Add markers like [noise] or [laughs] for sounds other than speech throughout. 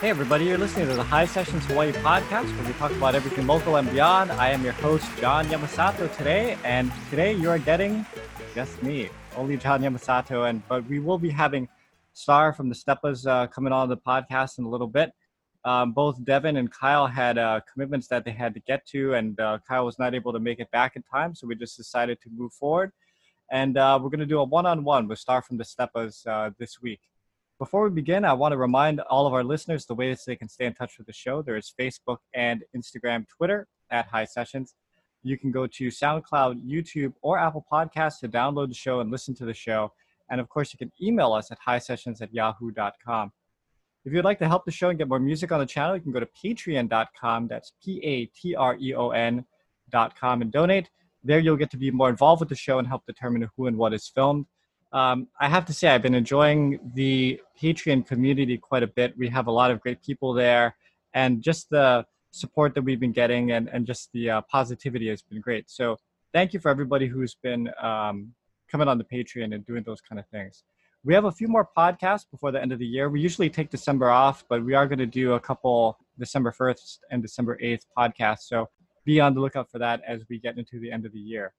Hey, everybody, you're listening to the High Sessions Hawaii podcast where we talk about everything local and beyond. I am your host, John Yamasato, today, and today you are getting just me, only John Yamasato, and but we will be having Star from the Steppas uh, coming on the podcast in a little bit. Um, both Devin and Kyle had uh, commitments that they had to get to, and uh, Kyle was not able to make it back in time, so we just decided to move forward. And uh, we're going to do a one on one with Star from the Steppas uh, this week. Before we begin, I want to remind all of our listeners the ways they can stay in touch with the show. There is Facebook and Instagram, Twitter at High Sessions. You can go to SoundCloud, YouTube, or Apple Podcasts to download the show and listen to the show. And of course, you can email us at highsessions at yahoo.com. If you'd like to help the show and get more music on the channel, you can go to patreon.com. That's P A T R E O N.com and donate. There, you'll get to be more involved with the show and help determine who and what is filmed. Um, I have to say, I've been enjoying the Patreon community quite a bit. We have a lot of great people there, and just the support that we've been getting and, and just the uh, positivity has been great. So, thank you for everybody who's been um, coming on the Patreon and doing those kind of things. We have a few more podcasts before the end of the year. We usually take December off, but we are going to do a couple December 1st and December 8th podcasts. So, be on the lookout for that as we get into the end of the year.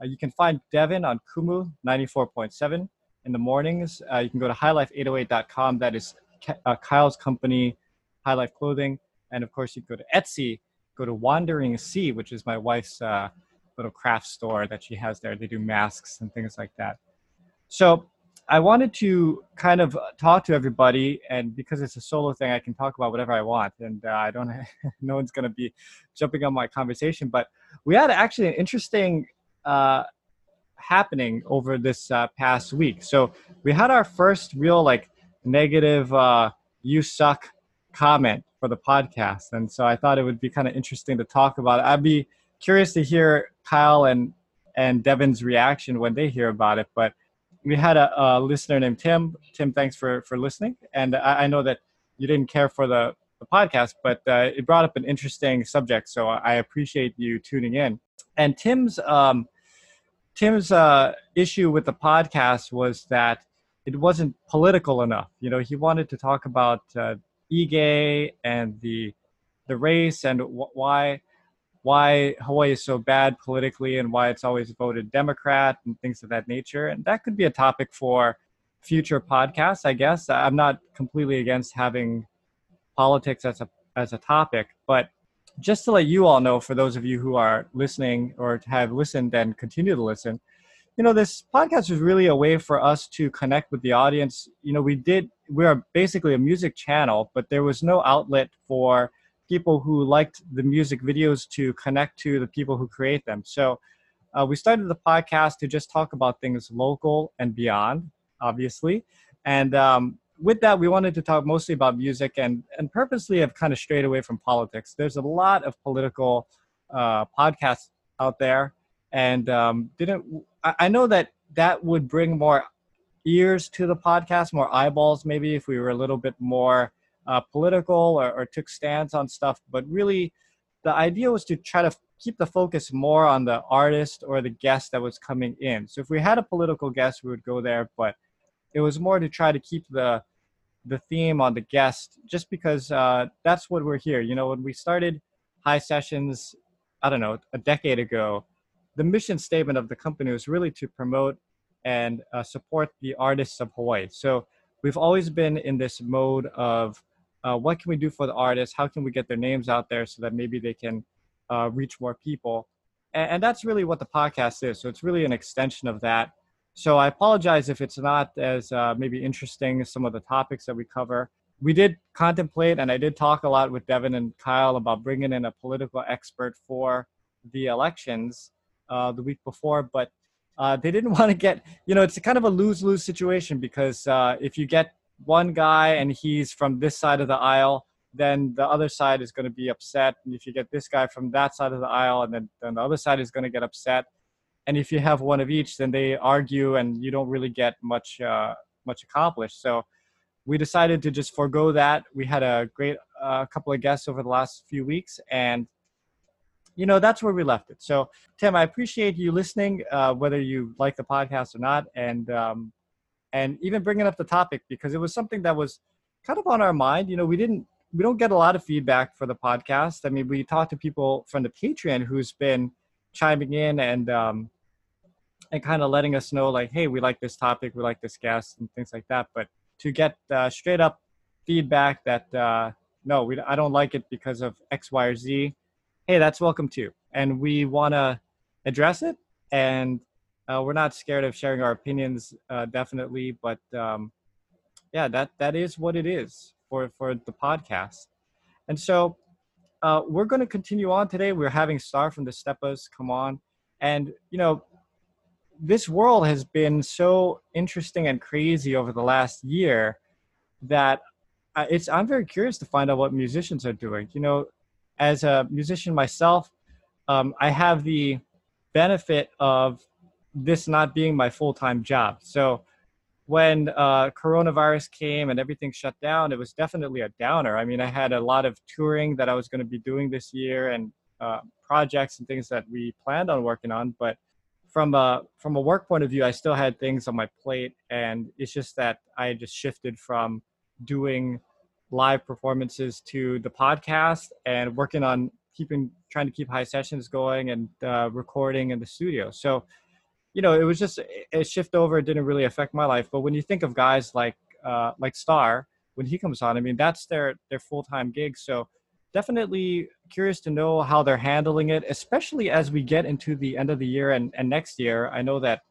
Uh, you can find Devin on Kumu 94.7 in the mornings. Uh, you can go to highlife808.com. That is uh, Kyle's company, High Life Clothing. And of course, you go to Etsy, go to Wandering Sea, which is my wife's uh, little craft store that she has there. They do masks and things like that. So I wanted to kind of talk to everybody, and because it's a solo thing, I can talk about whatever I want, and uh, I don't. [laughs] no one's going to be jumping on my conversation. But we had actually an interesting uh, happening over this uh, past week. So we had our first real like negative uh, "you suck" comment for the podcast, and so I thought it would be kind of interesting to talk about. It. I'd be curious to hear Kyle and and Devin's reaction when they hear about it. But we had a, a listener named Tim. Tim, thanks for for listening, and I, I know that you didn't care for the the podcast, but uh, it brought up an interesting subject. So I appreciate you tuning in. And Tim's um, Tim's uh, issue with the podcast was that it wasn't political enough. You know, he wanted to talk about uh, Ige and the the race and wh- why why Hawaii is so bad politically and why it's always voted Democrat and things of that nature. And that could be a topic for future podcasts, I guess. I'm not completely against having politics as a as a topic, but just to let you all know, for those of you who are listening or have listened and continue to listen, you know, this podcast was really a way for us to connect with the audience. You know, we did, we are basically a music channel, but there was no outlet for people who liked the music videos to connect to the people who create them. So uh, we started the podcast to just talk about things local and beyond, obviously. And um, with that, we wanted to talk mostly about music and, and purposely have kind of strayed away from politics. There's a lot of political uh, podcasts out there, and um, didn't I, I know that that would bring more ears to the podcast, more eyeballs, maybe if we were a little bit more uh, political or, or took stands on stuff. But really, the idea was to try to keep the focus more on the artist or the guest that was coming in. So if we had a political guest, we would go there, but it was more to try to keep the the theme on the guest just because uh, that's what we're here you know when we started high sessions i don't know a decade ago the mission statement of the company was really to promote and uh, support the artists of hawaii so we've always been in this mode of uh, what can we do for the artists? How can we get their names out there so that maybe they can uh, reach more people? And, and that's really what the podcast is so it's really an extension of that. So I apologize if it's not as uh, maybe interesting as some of the topics that we cover. We did contemplate, and I did talk a lot with Devin and Kyle about bringing in a political expert for the elections uh, the week before, but uh, they didn't [laughs] want to get, you know, it's kind of a lose lose situation because uh, if you get one guy and he's from this side of the aisle, then the other side is going to be upset. And if you get this guy from that side of the aisle, and then, then the other side is going to get upset and if you have one of each then they argue and you don't really get much uh, much accomplished so we decided to just forego that we had a great uh, couple of guests over the last few weeks and you know, that's where we left it. So, Tim, I appreciate you listening, uh, whether you like the podcast or not, and um, and even bringing up the topic because it was something that was kind of on our mind. You know, we didn't we don't get a lot of feedback for the podcast. I mean, we talked to people from the Patreon who's been chiming in and um, and kind of letting us know like, hey, we like this topic, we like this guest, and things like that. But to get uh, straight up feedback that uh, no, we I don't like it because of X, Y, or Z hey, that's welcome too. And we want to address it. And uh, we're not scared of sharing our opinions, uh, definitely. But um, yeah, that that is what it is for for the podcast. And so uh, we're going to continue on today. We're having Star from the Steppas come on, and you know, this world has been so interesting and crazy over the last year that uh, it's I'm very curious to find out what musicians are doing. You know, as a musician myself, um, I have the benefit of this not being my full time job. So when uh, coronavirus came and everything shut down, it was definitely a downer. I mean, I had a lot of touring that I was going to be doing this year and uh, projects and things that we planned on working on. But from a from a work point of view, I still had things on my plate, and it's just that I just shifted from doing live performances to the podcast and working on keeping trying to keep high sessions going and uh, recording in the studio so you know it was just a shift over it didn't really affect my life but when you think of guys like uh, like star when he comes on i mean that's their their full-time gig so definitely curious to know how they're handling it especially as we get into the end of the year and, and next year i know that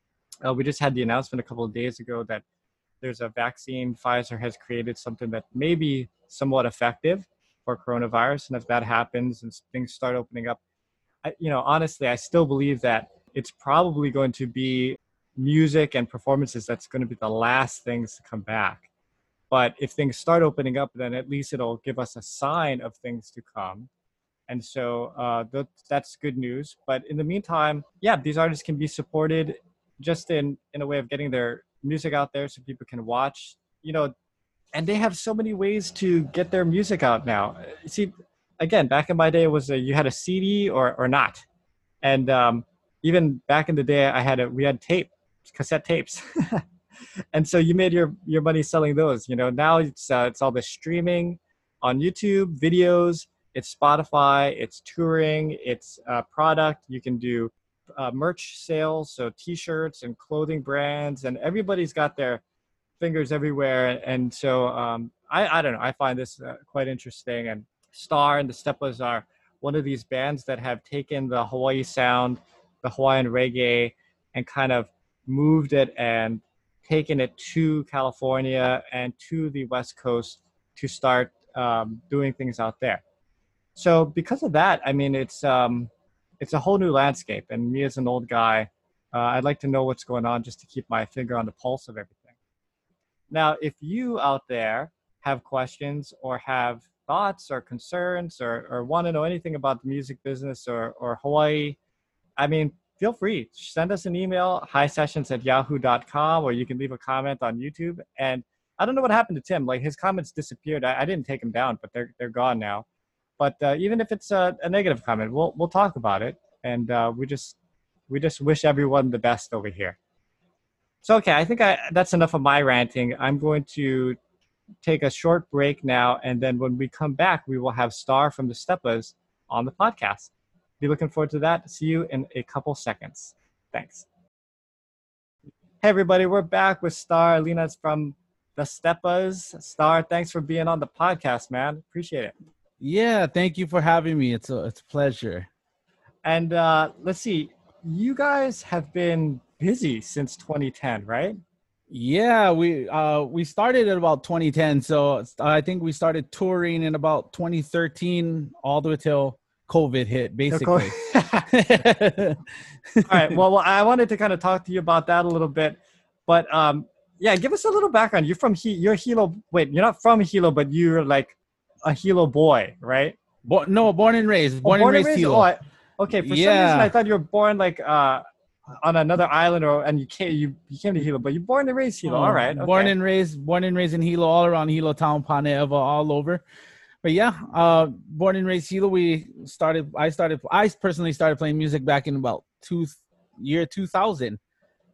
uh, we just had the announcement a couple of days ago that there's a vaccine. Pfizer has created something that may be somewhat effective for coronavirus. And if that happens and things start opening up, I, you know, honestly, I still believe that it's probably going to be music and performances that's going to be the last things to come back. But if things start opening up, then at least it'll give us a sign of things to come. And so uh, th- that's good news. But in the meantime, yeah, these artists can be supported just in, in a way of getting their music out there so people can watch you know and they have so many ways to get their music out now see again back in my day it was a, you had a cd or or not and um, even back in the day i had a we had tape cassette tapes [laughs] and so you made your your money selling those you know now it's uh, it's all the streaming on youtube videos it's spotify it's touring it's uh, product you can do uh, merch sales, so T-shirts and clothing brands, and everybody's got their fingers everywhere. And so um, I, I don't know. I find this uh, quite interesting. And Star and the Steppas are one of these bands that have taken the Hawaii sound, the Hawaiian reggae, and kind of moved it and taken it to California and to the West Coast to start um, doing things out there. So because of that, I mean, it's um, it's a whole new landscape. And me as an old guy, uh, I'd like to know what's going on just to keep my finger on the pulse of everything. Now, if you out there have questions or have thoughts or concerns or, or want to know anything about the music business or, or Hawaii, I mean, feel free. Send us an email, sessions at yahoo.com, or you can leave a comment on YouTube. And I don't know what happened to Tim. Like his comments disappeared. I, I didn't take them down, but they're, they're gone now. But uh, even if it's a, a, negative comment, we'll we'll talk about it, and uh, we just we just wish everyone the best over here. So okay, I think I, that's enough of my ranting. I'm going to take a short break now, and then when we come back, we will have Star from the Steppas on the podcast. Be looking forward to that. See you in a couple seconds. Thanks. Hey everybody, we're back with Star. Alina's from the Steppas. Star, thanks for being on the podcast, man. Appreciate it. Yeah, thank you for having me. It's a it's a pleasure. And uh, let's see, you guys have been busy since 2010, right? Yeah, we uh we started at about 2010. So I think we started touring in about 2013 all the way till COVID hit, basically. [laughs] all right. Well, well, I wanted to kind of talk to you about that a little bit, but um, yeah, give us a little background. You're from he, you're Hilo. Wait, you're not from Hilo, but you're like a Hilo boy, right? Bo- no, born and raised. Born, oh, born and raised, Hilo. Oh, I, okay, for yeah. some reason I thought you were born like uh, on another island or and you came you, you came to Hilo, but you're born and raised Hilo. Oh, all right. Okay. Born and raised, born and raised in Hilo, all around Hilo town, Pana'ewa, all over. But yeah, uh, born and raised Hilo. We started. I started. I personally started playing music back in about two year two thousand.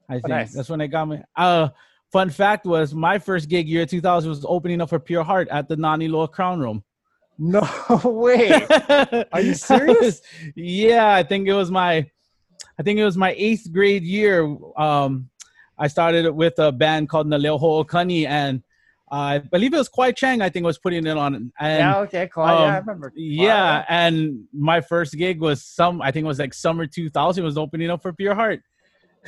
I think nice. that's when I got me. Uh, fun fact was my first gig year two thousand was opening up for Pure Heart at the Nani Loa Crown Room. [laughs] No way. Are you serious? [laughs] yeah, I think it was my, I think it was my eighth grade year. Um, I started with a band called Naleo Ho'okani, and I believe it was Kwai Chang. I think was putting it on. And, yeah, okay, cool. Um, yeah, I remember. Yeah, and my first gig was some. I think it was like summer 2000. Was opening up for Pure Heart.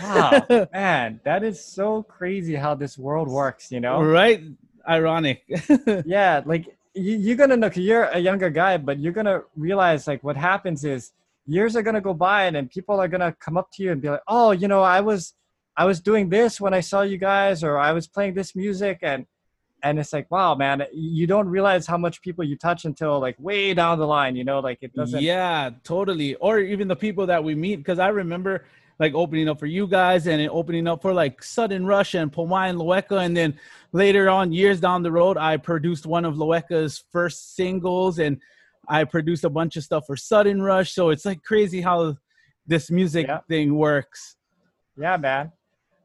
Wow, [laughs] man, that is so crazy how this world works. You know, right? Ironic. [laughs] yeah, like you, are gonna know you're a younger guy, but you're gonna realize like what happens is years are gonna go by and then people are gonna come up to you and be like, oh, you know, I was I was doing this when I saw you guys, or I was playing this music, and and it's like, wow, man, you don't realize how much people you touch until like way down the line, you know, like it doesn't. Yeah, totally. Or even the people that we meet, because I remember like opening up for you guys and opening up for like Sudden Rush and Pomai and Loeka. And then later on, years down the road, I produced one of Loeka's first singles and I produced a bunch of stuff for Sudden Rush. So it's like crazy how this music yeah. thing works. Yeah, man.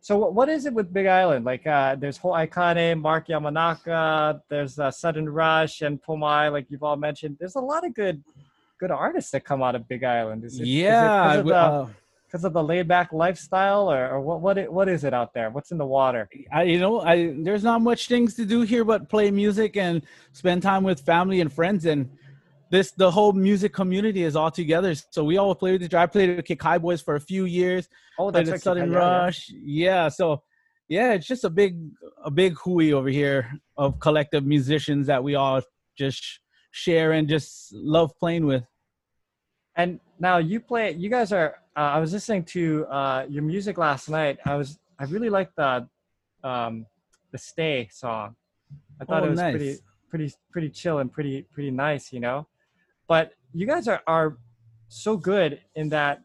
So what is it with Big Island? Like uh, there's Ho'aikane, Mark Yamanaka, there's uh, Sudden Rush and Pomai, like you've all mentioned. There's a lot of good good artists that come out of Big Island. Is it, yeah. Is it uh, because of the laid back lifestyle or, or what what what is it out there what's in the water I, you know i there's not much things to do here but play music and spend time with family and friends and this the whole music community is all together so we all play with each other i played with Kikai Boys for a few years oh that's right, sudden rush yeah. yeah so yeah it's just a big a big hui over here of collective musicians that we all just share and just love playing with and now you play you guys are uh, I was listening to uh, your music last night. I was I really liked the um, the Stay song. I thought oh, it was nice. pretty pretty pretty chill and pretty pretty nice, you know. But you guys are are so good in that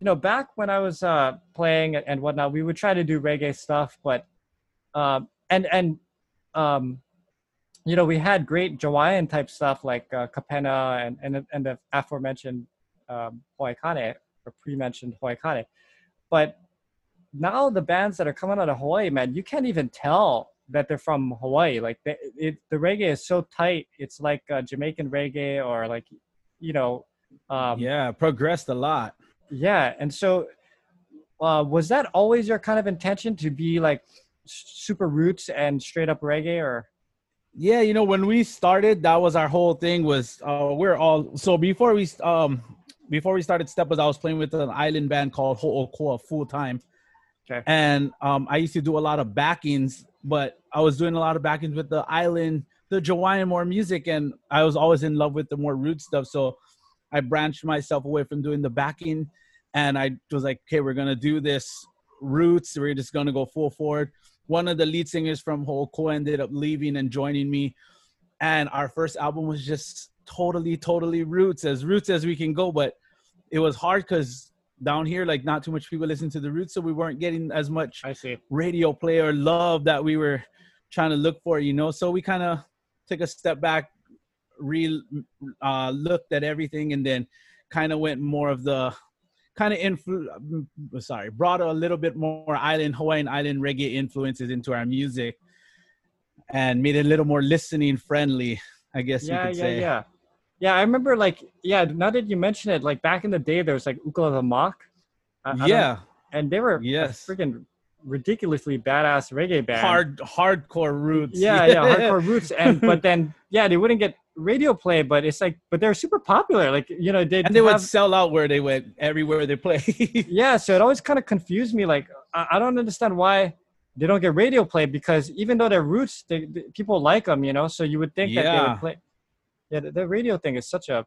you know back when I was uh, playing and whatnot, we would try to do reggae stuff, but um, and and um, you know we had great Jawaiian type stuff like uh, Kapena and and and the aforementioned um, Ho'aikane or pre-mentioned Ho'aikane. But now the bands that are coming out of Hawaii, man, you can't even tell that they're from Hawaii. Like they, it, the reggae is so tight. It's like uh, Jamaican reggae or like, you know. Um, yeah, progressed a lot. Yeah, and so uh, was that always your kind of intention to be like super roots and straight up reggae, or? Yeah, you know, when we started, that was our whole thing. Was uh, we're all so before we um before we started Steppers, I was playing with an island band called Ho'okoa full time. Okay. And um, I used to do a lot of backings, but I was doing a lot of backings with the island, the Jawaiian more music, and I was always in love with the more root stuff. So I branched myself away from doing the backing, and I was like, okay, we're gonna do this roots. We're just gonna go full forward. One of the lead singers from Ho'okoa ended up leaving and joining me, and our first album was just totally, totally roots, as roots as we can go, but it was hard because down here, like not too much people listen to the roots, so we weren't getting as much I see. radio play or love that we were trying to look for, you know. So we kind of took a step back, re uh, looked at everything, and then kind of went more of the kind of influ sorry brought a little bit more island hawaiian island reggae influences into our music and made it a little more listening friendly i guess yeah, you could yeah, say yeah yeah, I remember like yeah. Now that you mention it, like back in the day, there was like Ooklah the Moc. I, yeah, I and they were yes, freaking ridiculously badass reggae band. Hard, hardcore roots. Yeah, yeah, [laughs] hardcore roots. And but then yeah, they wouldn't get radio play, but it's like, but they're super popular. Like you know, they and they have, would sell out where they went everywhere they play. [laughs] yeah, so it always kind of confused me. Like I, I, don't understand why they don't get radio play because even though they're roots, they, they, people like them. You know, so you would think yeah. that they would play yeah, the, the radio thing is such a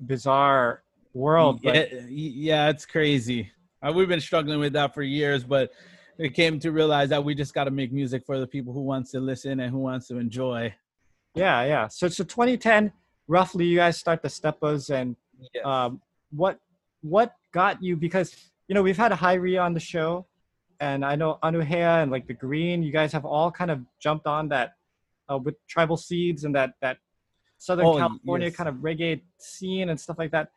bizarre world. Yeah, yeah, it's crazy. Uh, we've been struggling with that for years, but we came to realize that we just got to make music for the people who wants to listen and who wants to enjoy. Yeah, yeah. So, so 2010, roughly, you guys start the Steppers, and yes. um, what what got you? Because you know we've had a Hirie on the show, and I know Anuhea and like the Green. You guys have all kind of jumped on that uh, with Tribal Seeds and that that Southern oh, California yes. kind of reggae scene and stuff like that.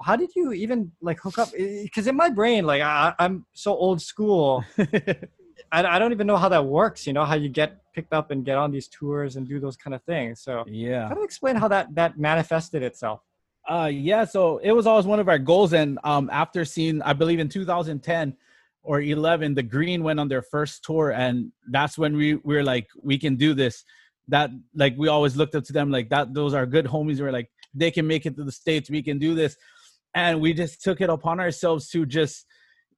How did you even like hook up? Because in my brain, like I, am so old school, [laughs] I, I don't even know how that works. You know how you get picked up and get on these tours and do those kind of things. So yeah, kind of explain how that that manifested itself. Uh, yeah. So it was always one of our goals, and um, after seeing, I believe in 2010 or 11, the Green went on their first tour, and that's when we, we were like, we can do this. That like we always looked up to them like that. Those are good homies. We are like, they can make it to the states. We can do this, and we just took it upon ourselves to just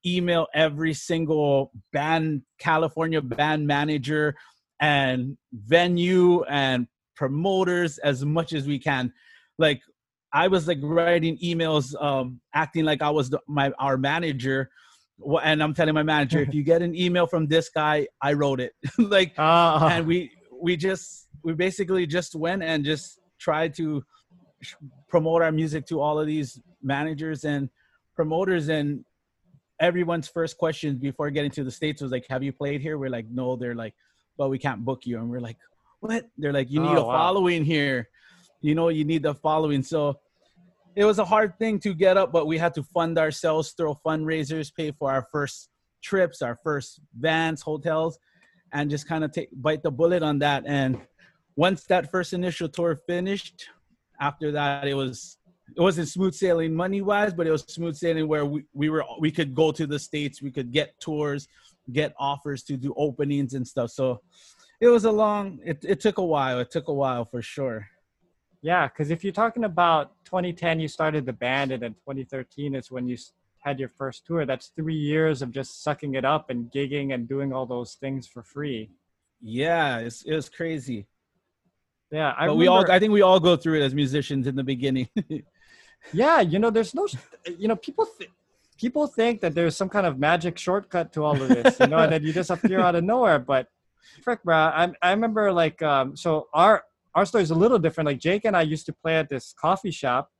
email every single band, California band manager, and venue and promoters as much as we can. Like I was like writing emails, um, acting like I was the, my our manager, and I'm telling my manager, [laughs] if you get an email from this guy, I wrote it. [laughs] like, uh-huh. and we we just we basically just went and just tried to promote our music to all of these managers and promoters. And everyone's first question before getting to the states was like have you played here? We're like no. They're like but we can't book you. And we're like what? They're like you need oh, a wow. following here. You know you need the following. So it was a hard thing to get up, but we had to fund ourselves, throw fundraisers, pay for our first trips, our first vans, hotels, and just kind of take bite the bullet on that. And once that first initial tour finished, after that it was it wasn't smooth sailing money wise, but it was smooth sailing where we, we were we could go to the states, we could get tours, get offers to do openings and stuff. So it was a long it, it took a while. It took a while for sure. Yeah, because if you're talking about 2010, you started the band, and then 2013 is when you had your first tour. That's three years of just sucking it up and gigging and doing all those things for free. Yeah, it's, it was crazy. Yeah, I but remember, we all I think we all go through it as musicians in the beginning. [laughs] yeah, you know, there's no, you know, people th- people think that there's some kind of magic shortcut to all of this, you know, and then you just appear out of nowhere. But frick, bro, I I remember like um, so our our story is a little different. Like Jake and I used to play at this coffee shop,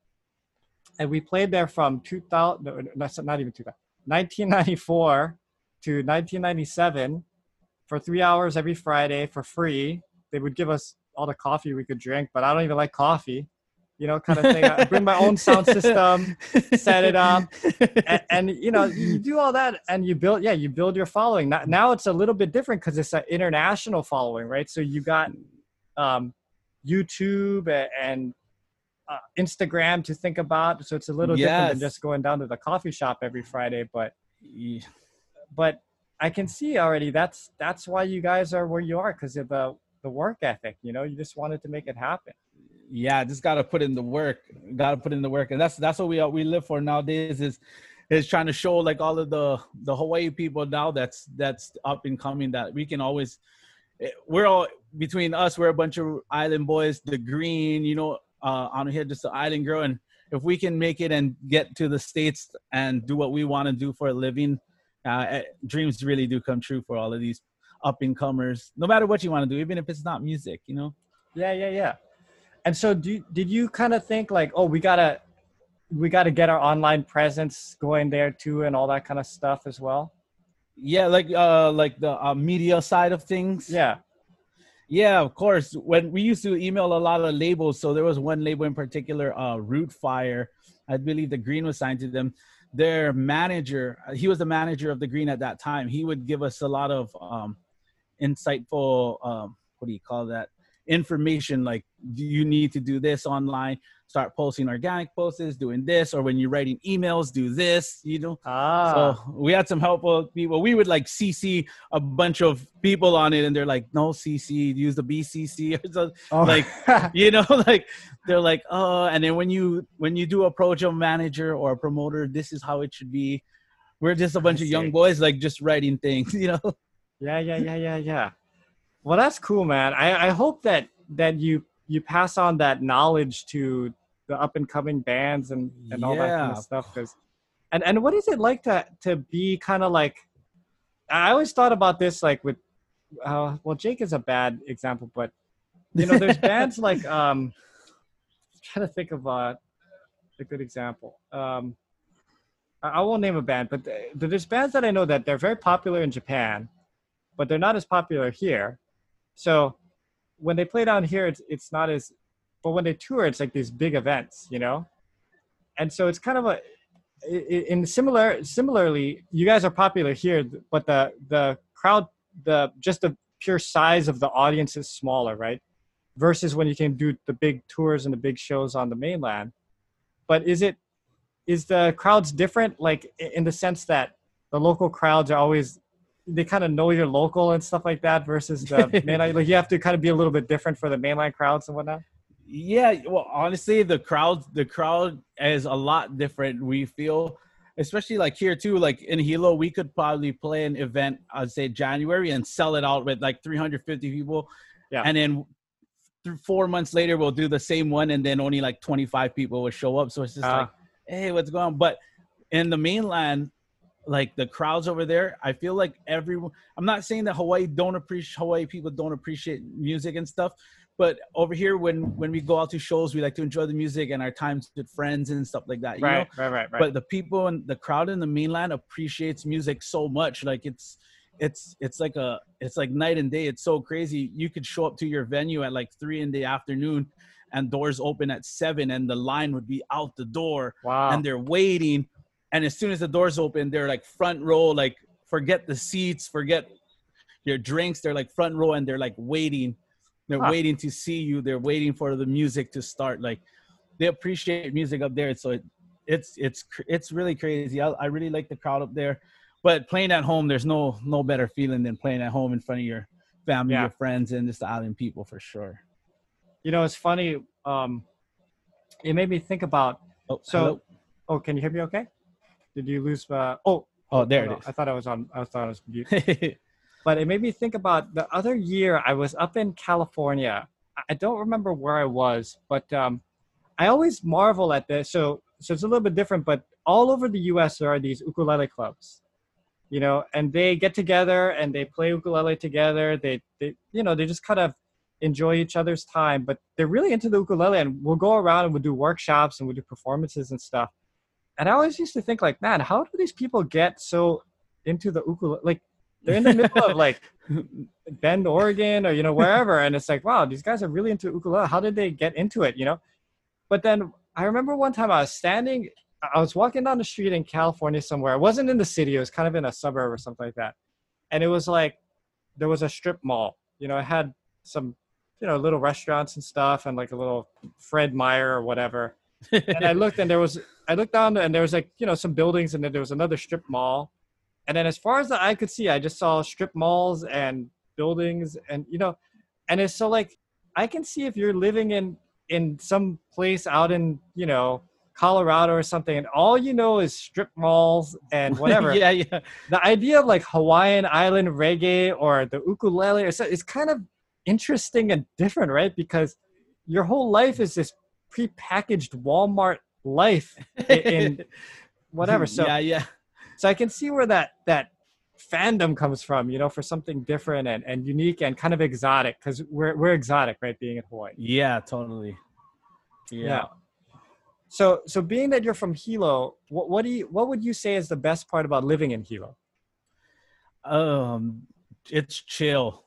and we played there from 2000. No, not even 2000. 1994 to 1997 for three hours every Friday for free. They would give us all the coffee we could drink, but I don't even like coffee, you know, kind of thing. I bring my own sound system, set it up, and, and, you know, you do all that, and you build, yeah, you build your following. Now, now it's a little bit different because it's an international following, right? So you got um, YouTube and uh, Instagram to think about. So it's a little yes. different than just going down to the coffee shop every Friday. But but I can see already that's that's why you guys are where you are because of the the work ethic. You know, you just wanted to make it happen. Yeah, just got to put in the work. Got to put in the work, and that's that's what we we live for nowadays. Is is trying to show like all of the the Hawaii people now that's that's up and coming that we can always Eh, we're all between us. We're a bunch of island boys. The green, you know, uh, Anuhea, just an island girl, and if we can make it and get to the states and do what we want to do for a living, uh, eh, dreams really do come true for all of these up and comers. No matter what you want to do, even if it's not music, you know. Yeah, yeah, yeah. And so, do did you kind of think like, oh, we gotta we gotta get our online presence going there too, and all that kind of stuff as well? Yeah, like uh like the uh, media side of things. Yeah. Yeah, of course. When we used to email a lot of labels, so there was one label in particular, uh Root Fire. I believe the Green was signed to them. Their manager, uh, he was the manager of the Green at that time. He would give us a lot of um insightful um what do you call that? Information like you need to do this online? Start posting organic posts doing this or when you're writing emails do this you know? Ah. so we had some helpful people. We would like cc a bunch of people on it and they're like no cc use the bcc [laughs] or something. Oh. like [laughs] you know [laughs] like they're like oh and then when you when you do approach a manager or a promoter this is how it should be. We're just a bunch of young boys like just writing things you know? Yeah yeah yeah yeah yeah well, that's cool, man. I, I hope that that you you pass on that knowledge to the up and coming bands and, and all that kind of stuff. Because and and what is it like to to be kind of like? I always thought about this like with, uh, well, Jake is a bad example, but you know, there's bands [laughs] like um, I'm trying to think of uh, a good example. Um, I, I won't name a band, but there's bands that I know that they're very popular in Japan, but they're not as popular here so when they play down here, it's it's not as but when they tour, it's like these big events, you know. And so it's kind of a in similar similarly, you guys are popular here, but the the crowd, the just the pure size of the audience is smaller, right? Versus when you can do the big tours and the big shows on the mainland. But is it is the crowds different, like in the sense that the local crowds are always they kind of know you're local and stuff like that versus the [laughs] mainline like you have to kind of be a little bit different for the mainline crowds and whatnot? Yeah well honestly the crowd the crowd is a lot different we feel especially like here too like in hilo we could probably play an event i'd say january and sell it out with like 350 people. Yeah. And then th- four months later we'll do the same one and then only like 25 people will show up. So it's just uh, like hey what's going on? But in the mainland like the crowds over there i feel like everyone i'm not saying that hawaii don't appreciate hawaii people don't appreciate music and stuff but over here when when we go out to shows we like to enjoy the music and our times with friends and stuff like that right, know? right right right but the people and the crowd in the mainland appreciates music so much like it's it's it's like a it's like night and day it's so crazy you could show up to your venue at like three in the afternoon and doors open at seven and the line would be out the door wow. and they're waiting and as soon as the doors open they're like front row like forget the seats forget your drinks. They're like front row and they're like waiting. They're huh. waiting to see you. They're waiting for the music to start. Like they appreciate music up there. So it, it's it's it's really crazy. I, I really like the crowd up there. But playing at home there's no no better feeling than playing at home in front of your family yeah. your friends and just the island people for sure. You know it's funny um it made me think about oh, so hello? oh can you hear me okay did you lose? Uh, oh, oh, there it is. I thought I was on. I thought I was mute. [laughs] but it made me think about the other year I was up in California. I don't remember where I was, but um, I always marvel at this. So, so it's a little bit different, but all over the U.S. there are these ukulele clubs, you know, and they get together and they play ukulele together. They, they, you know, they just kind of enjoy each other's time, but they're really into the ukulele, and we'll go around and we'll do workshops and we'll do performances and stuff and I always used to think like, man, how do these people get so into the ukulele? Like they're in the middle of like [laughs] Bend, Oregon, or you know wherever, and it's like, wow, these guys are really into ukulele. How did they get into it? You know. But then I remember one time I was standing, I was walking down the street in California somewhere. It wasn't in the city. It was kind of in a suburb or something like that. And it was like there was a strip mall. You know, it had some, you know, little restaurants and stuff, and like a little Fred Meyer or whatever and I looked and there was I looked down and there was like you know some buildings and then there was another strip mall, and then as far as the eye could see, I just saw strip malls and buildings and you know, and it's so like I can see if you're living in in some place out in you know Colorado or something, and all you know is strip malls and [laughs] whatever. yeah, yeah. The idea of like Hawaiian island reggae or the ukulele is it's kind of interesting and different, right? Because your whole life is this pre-packaged Walmart life [laughs] in whatever. So yeah, yeah. So I can see where that that fandom comes from, you know, for something different and, and unique and kind of exotic because we're we're exotic, right? Being in Hawaii. Yeah, totally. Yeah. yeah. So so being that you're from Hilo, what what do you what would you say is the best part about living in Hilo? Um, it's chill.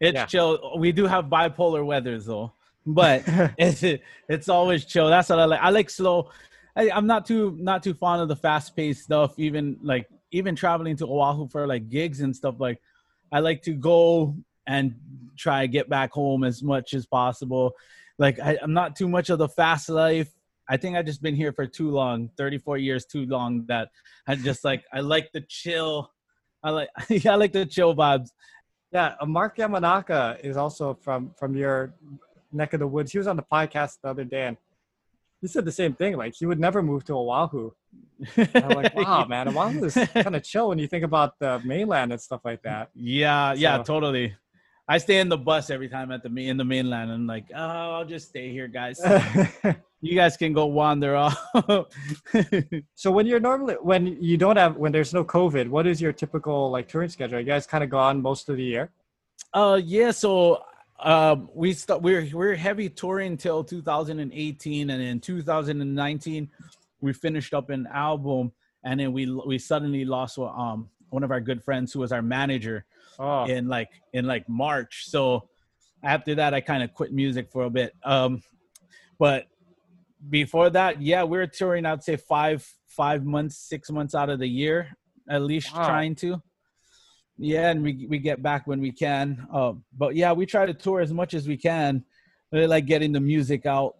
It's yeah. chill. We do have bipolar weather though but [laughs] [laughs] it's it's always chill. That's what I like. I like slow. I, I'm not too not too fond of the fast paced stuff. Even like even traveling to Oahu for like gigs and stuff. Like I like to go and try to get back home as much as possible. Like I, I'm not too much of the fast life. I think I just been here for too long, 34 years too long that I just like I like the chill. I like [laughs] I like the chill vibes. Yeah, uh, Mark Yamanaka is also from from your neck of the woods. He was on the podcast the other day and he said the same thing. Like he would never move to Oahu. And I'm like, [laughs] wow, man, Oahu is [laughs] kind of chill when you think about the mainland and stuff like that. Yeah, so, yeah, totally. I stay in the bus every time at the in the mainland. and like, oh, I'll just stay here, guys. [laughs] you guys can go wander off. so when you're normally when you don't have when there's no COVID, what is your typical like touring schedule? Are you guys kind of gone most of the year? Uh, yeah. So um, we st- we're we're heavy touring till 2018, and in 2019 we finished up an album, and then we we suddenly lost um one of our good friends who was our manager oh. in like in like March. So after that, I kind of quit music for a bit. Um, but before that, yeah, we were touring. I'd say five five months, six months out of the year, at least wow. trying to. Yeah, and we we get back when we can. Uh, but yeah, we try to tour as much as we can. Really like getting the music out,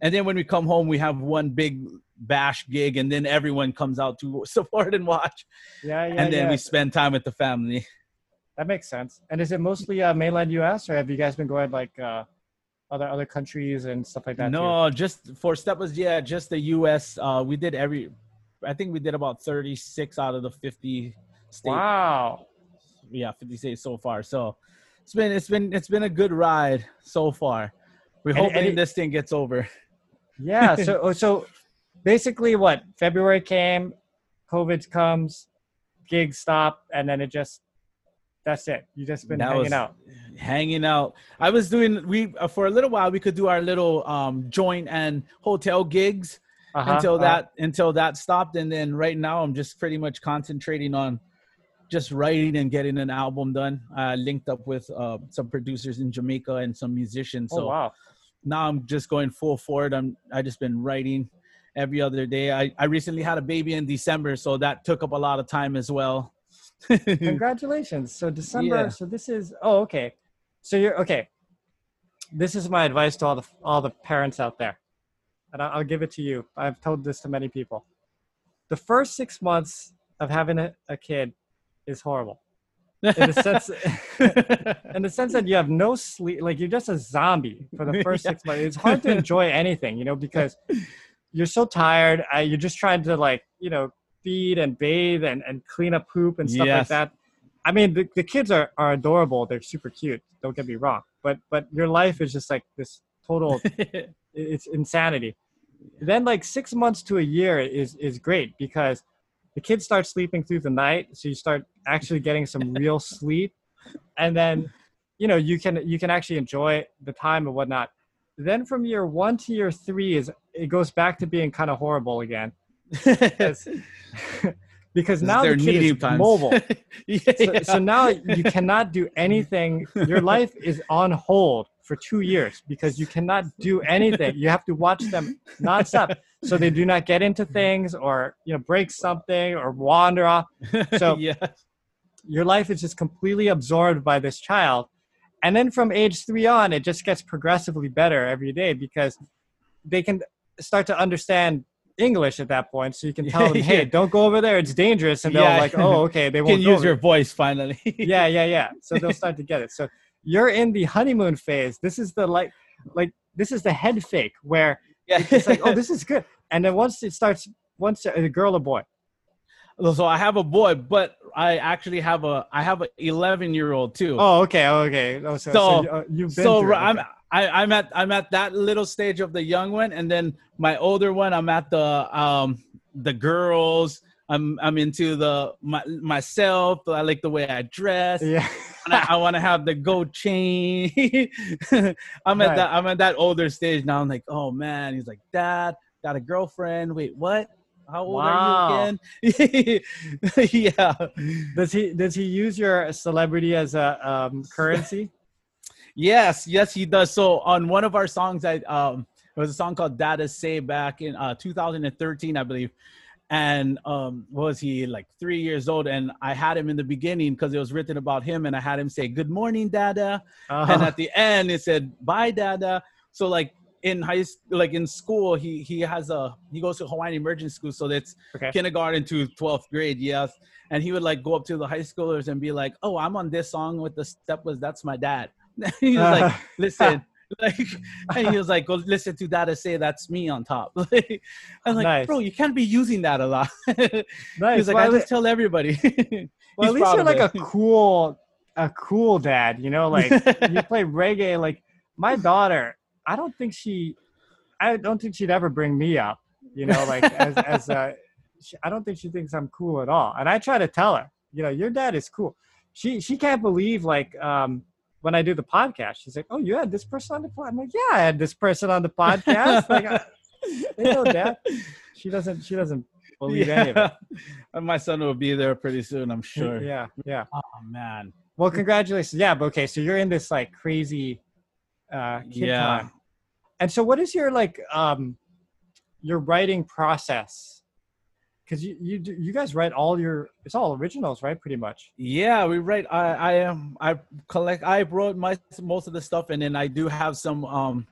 and then when we come home, we have one big bash gig, and then everyone comes out to [laughs] support and watch. Yeah, yeah. And then yeah. we spend time with the family. That makes sense. And is it mostly uh, mainland U.S. or have you guys been going like uh, other other countries and stuff like that? No, too? just for step was yeah, just the U.S. Uh, we did every. I think we did about thirty six out of the fifty states. Wow yeah, 50 states so far. So it's been it's been it's been a good ride so far. We're hoping and it, this thing gets over. Yeah. [laughs] So oh, so basically, what February came, COVID comes, gigs stop, and then it just that's it. You just been that hanging out. Hanging out. I was doing we uh, for a little while. We could do our little um, joint and hotel gigs uh-huh, until uh-huh. that until that stopped, and then right now I'm just pretty much concentrating on just writing and getting an album done. I linked up with uh, some producers in Jamaica and some musicians. Oh, so oh, wow. now I'm just going full forward. I'm I just been writing every other day. I, I recently had a baby in December, so that took up a lot of time as well. [laughs] Congratulations. So December. Yeah. So this is oh okay. So you're okay. This is my advice to all the all the parents out there, and I'll, I'll give it to you. I've told this to many people. The first six months of having a, a kid is horrible. [laughs] in the sense [laughs] in the sense that you have no sleep like you're just a zombie for the first six months. It's hard to enjoy anything you know because you're so tired uh, you're just trying to like you know feed and bathe and, and clean up poop and stuff yes. like that. I mean the, the kids are, are adorable. They're super cute. Don't get me wrong. But but your life is just like this total [laughs] it's insanity. Then like six months to a year is is great because the kids start sleeping through the night so you start actually getting some real [laughs] sleep. And then you know you can you can actually enjoy the time and whatnot. Then from year one to year three is it goes back to being kind of horrible again. Because, [laughs] [laughs] because now the kid is times. mobile. Yeah, so, yeah. so now you cannot do anything. Your life is on hold for two years because you cannot do anything. You have to watch them nonstop so they do not get into [laughs] things or you know break something or wander off so [laughs] yeah. your life is just completely absorbed by this child and then from age three on it just gets progressively better every day because they can start to understand English at that point, so you can tell them, [laughs] "Hey, yeah. don't go over there; it's dangerous." And they'll yeah. like, "Oh, okay." They won't can use your voice finally. yeah, yeah, yeah. So they'll start to get it. So you're in the honeymoon phase. This is the like, like this is the head fake where yeah. It's like, oh, this [laughs] is good. And then once it starts, once a girl or boy. So I have a boy, but I actually have a I have an 11 year old too. Oh, okay, okay. Oh, so, so, so you've been so I'm. I, I'm at I'm at that little stage of the young one, and then my older one, I'm at the um the girls. I'm I'm into the my, myself. I like the way I dress. Yeah. I, to have the gold chain. [laughs] I'm right. at that I'm at that older stage now. I'm like, oh man. He's like, Dad, got a girlfriend. Wait, what? How old wow. are you again? [laughs] yeah. Does he does he use your celebrity as a um, currency? [laughs] yes, yes, he does. So on one of our songs, I um, it was a song called "Dada Say" back in uh, 2013, I believe and um was he like three years old and i had him in the beginning because it was written about him and i had him say good morning dada uh-huh. and at the end it said bye dada so like in high like in school he he has a he goes to hawaiian immersion school so that's okay. kindergarten to 12th grade yes and he would like go up to the high schoolers and be like oh i'm on this song with the Steppas that's my dad [laughs] he was uh-huh. like listen [laughs] like, and he was like, "Go listen to that and say that's me on top." [laughs] I'm like, nice. "Bro, you can't be using that a lot." [laughs] nice. He's like, well, "I just tell everybody." well, at least you're like it. a cool, a cool dad. You know, like you play reggae. Like my daughter, I don't think she, I don't think she'd ever bring me up. You know, like as as a, I don't think she thinks I'm cool at all. And I try to tell her, you know, your dad is cool. She she can't believe like um when I do the podcast, she's like, "Oh, you had this person on the podcast." I'm like, "Yeah, I had this person on the podcast." like, I, they know that. She doesn't. She doesn't believe yeah. any of it. [laughs] My son will be there pretty soon, I'm sure. Yeah, yeah. Oh man. Well, congratulations. Yeah, but okay, so you're in this like crazy uh yeah. time. and so, what is your like um, your writing process? Because you you do- you guys write all your it's all originals, right? Pretty much. Yeah, we write. I I am. I collect. I wrote my most of the stuff, and then I do have some um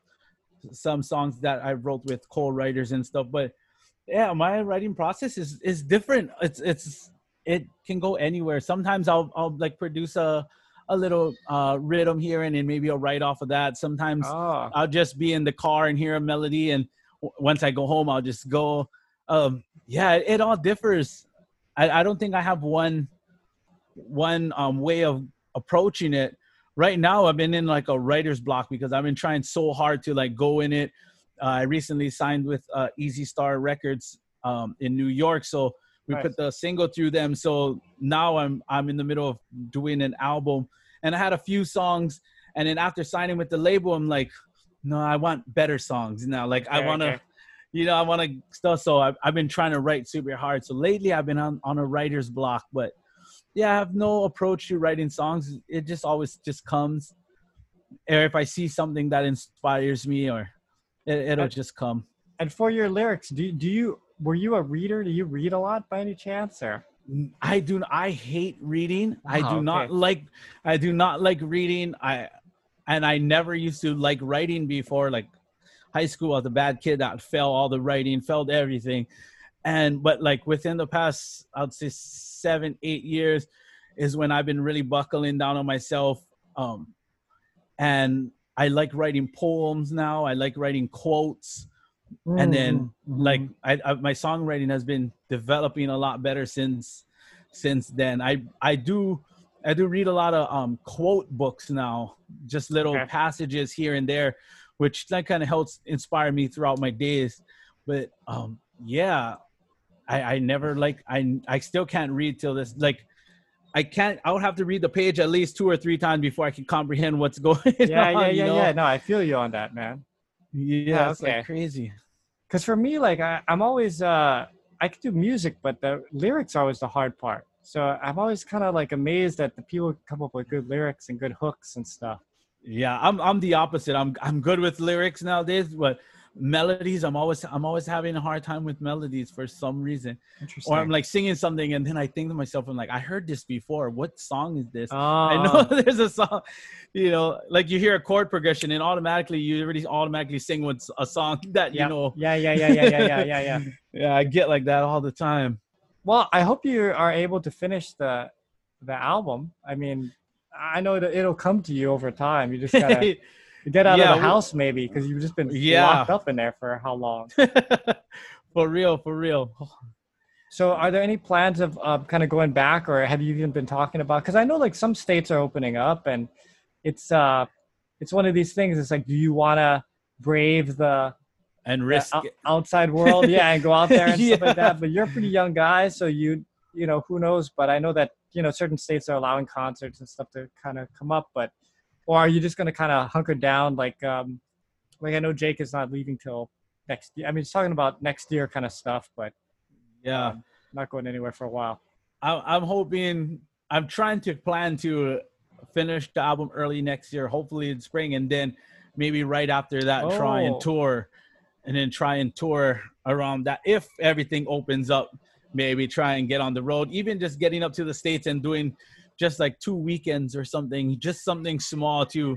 some songs that I wrote with co-writers and stuff. But yeah, my writing process is is different. It's it's it can go anywhere. Sometimes I'll I'll like produce a a little uh rhythm here, and then maybe I'll write off of that. Sometimes Oh, I'll just be in the car and hear a melody, and w- once I go home, I'll just go. Um, yeah, it, it all differs. I, I don't think I have one one um, way of approaching it. Right now, I've been in like a writer's block because I've been trying so hard to like go in it. Uh, I recently signed with uh, Easy Star Records um, in New York, so we Nice. put the single through them. So now I'm I'm in the middle of doing an album, and I had a few songs, and then after signing with the label, I'm like, no, I want better songs now. Like I want to, okay. You know, I want to stuff. So I've, I've been trying to write super hard. So lately, I've been on on a writer's block, but yeah, I have no approach to writing songs. It just always just comes. Or if I see something that inspires me, or it, it'll Uh, just come. and for your lyrics, do do you were you a reader? Do you read a lot by any chance, or I do. I hate reading. I Wow, do not like. I do not like reading. I and I never used to like writing before. Like high school, I was a bad kid that failed all the writing, failed everything. And but like within the past, I'd say seven, eight years, is when I've been really buckling down on myself. Um, and I like writing poems now. I like writing quotes and then Mhm, like mhm. I, I my songwriting has been developing a lot better since since then i i do i do read a lot of um quote books now just little Okay. passages here and there which that kind of helps inspire me throughout my days but um yeah i i never like i i still can't read till this like I can't. I would have to read the page at least two or three times before I can comprehend what's [laughs] going yeah, on. yeah, you yeah, know? yeah. No, I feel you on that, man. Yeah, it's okay. like crazy. Because for me, like I, I'm always uh I can do music, but the lyrics are always the hard part. So I'm always kind of like amazed that the people come up with good lyrics and good hooks and stuff. Yeah, I'm I'm the opposite. I'm I'm good with lyrics nowadays, but melodies, I'm always I'm always having a hard time with melodies for some reason. Interesting. Or I'm like singing something and then I think to myself, I'm like, I heard this before. What song is this? oh, I know ah. [laughs] there's a song, you know, like you hear a chord progression and automatically you already automatically sing what's a song [laughs] that you know. yeah, yeah, yeah, yeah, yeah, yeah, yeah, yeah. [laughs] Yeah, I get like that all the time. Well, I hope you are able to finish the the album. I mean, I know that it'll come to you over time. You just gotta [laughs] get out Yeah, of the house, maybe, because you've just been Yeah. locked up in there for how long? [laughs] for real, for real. So, are there any plans of uh, kind of going back, or have you even been talking about? Because I know like some states are opening up, and it's uh, it's one of these things. It's like, do you want to brave the, And the risk ou- outside world, yeah, and go out there [laughs] and stuff like that? But you're a pretty young guy, so you you know who knows? But I know that you know certain states are allowing concerts and stuff to kind of come up. But or are you just going to kind of hunker down? Like um, like I know Jake is not leaving till next year. I mean, he's talking about next year kind of stuff, but yeah. um, not going anywhere for a while. I, I'm hoping. I'm trying to plan to finish the album early next year, hopefully in spring, and then maybe right after that, try Oh. and tour, and then try and tour around that. If everything opens up, maybe try and get on the road. Even just getting up to the states and doing just like two weekends or something, just something small to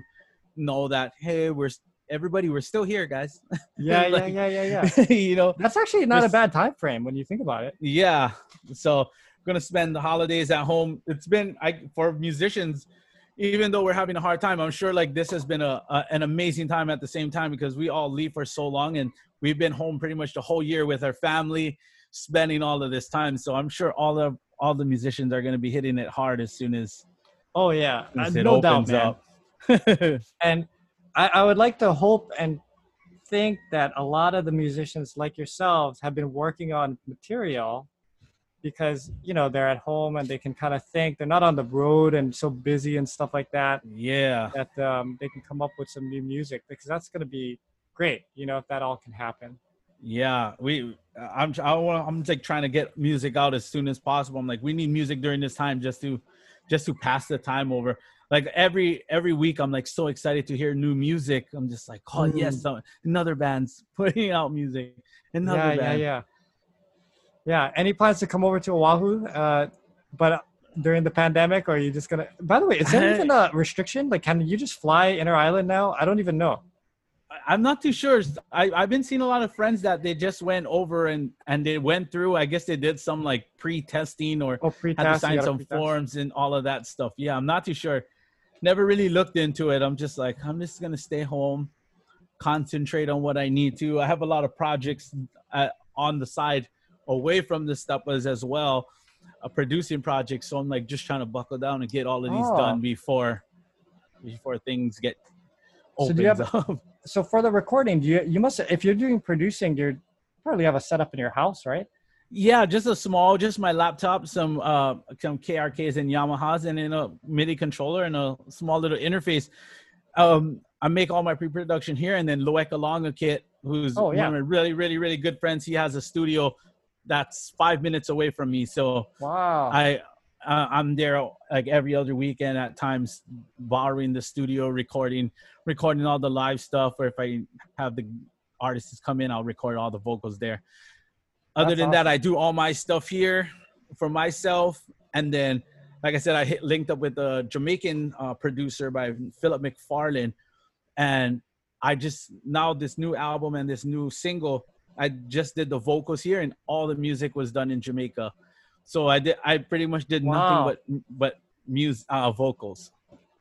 know that hey, we're everybody, we're still here, guys. [laughs] Yeah, yeah, Like- yeah, yeah, yeah. [laughs] you know, That's actually not a bad time frame when you think about it. yeah. So I'm gonna spend the holidays at home. It's been I for musicians, even though we're having a hard time, I'm sure like this has been a, a an amazing time at the same time because we all leave for so long and we've been home pretty much the whole year with our family, spending all of this time. So I'm sure all the all the musicians are gonna be hitting it hard as soon as, Oh yeah, uh, as it no doubt, man. [laughs] And I, I would like to hope and think that a lot of the musicians like yourselves have been working on material because you know they're at home and they can kind of think they're not on the road and so busy and stuff like that yeah. that um, they can come up with some new music because that's going to be great you know if that all can happen Yeah, we. I'm. I want. I'm like trying to get music out as soon as possible. I'm like, we need music during this time just to, just to pass the time over. like every every week i'm like so excited to hear new music i'm just like oh mm. yes another band's [laughs] putting out music another yeah, band. yeah yeah yeah any plans to come over to oahu uh but during the pandemic or are you just gonna by the way is there even [laughs] a restriction like can you just fly inter island now i don't even know I'm not too sure. I, I've been seeing a lot of friends that they just went over and and they went through. I guess they did some like pre-testing or oh, pre-test, had to sign some pre-test. forms and all of that stuff. Yeah, I'm not too sure. Never really looked into it. I'm just like I'm just gonna stay home, concentrate on what I need to. I have a lot of projects uh, on the side away from the Steppas as well, a producing project. So I'm like just trying to buckle down and get all of these oh. done before before things get so do you have, [laughs] up so for the recording, do you you must if you're doing producing, you probably have a setup in your house, right? Yeah, just a small, just my laptop, some uh some KRKs and Yamahas, and then a MIDI controller and a small little interface. Um, I make all my pre-production here, and then Loek Alonga Kit, who's oh, yeah. one of my really, really, really good friends. He has a studio that's five minutes away from me, so wow, I uh, I'm there like every other weekend at times, borrowing the studio, recording, recording all the live stuff. Or if I have the artists come in, I'll record all the vocals there. Other That's than awesome. that, I do all my stuff here for myself, and then, like I said, I hit, linked up with a Jamaican uh, producer by Philip McFarlane, and I just now this new album and this new single, I just did the vocals here, and all the music was done in Jamaica so I did. I pretty much did wow. nothing but but music, uh, vocals.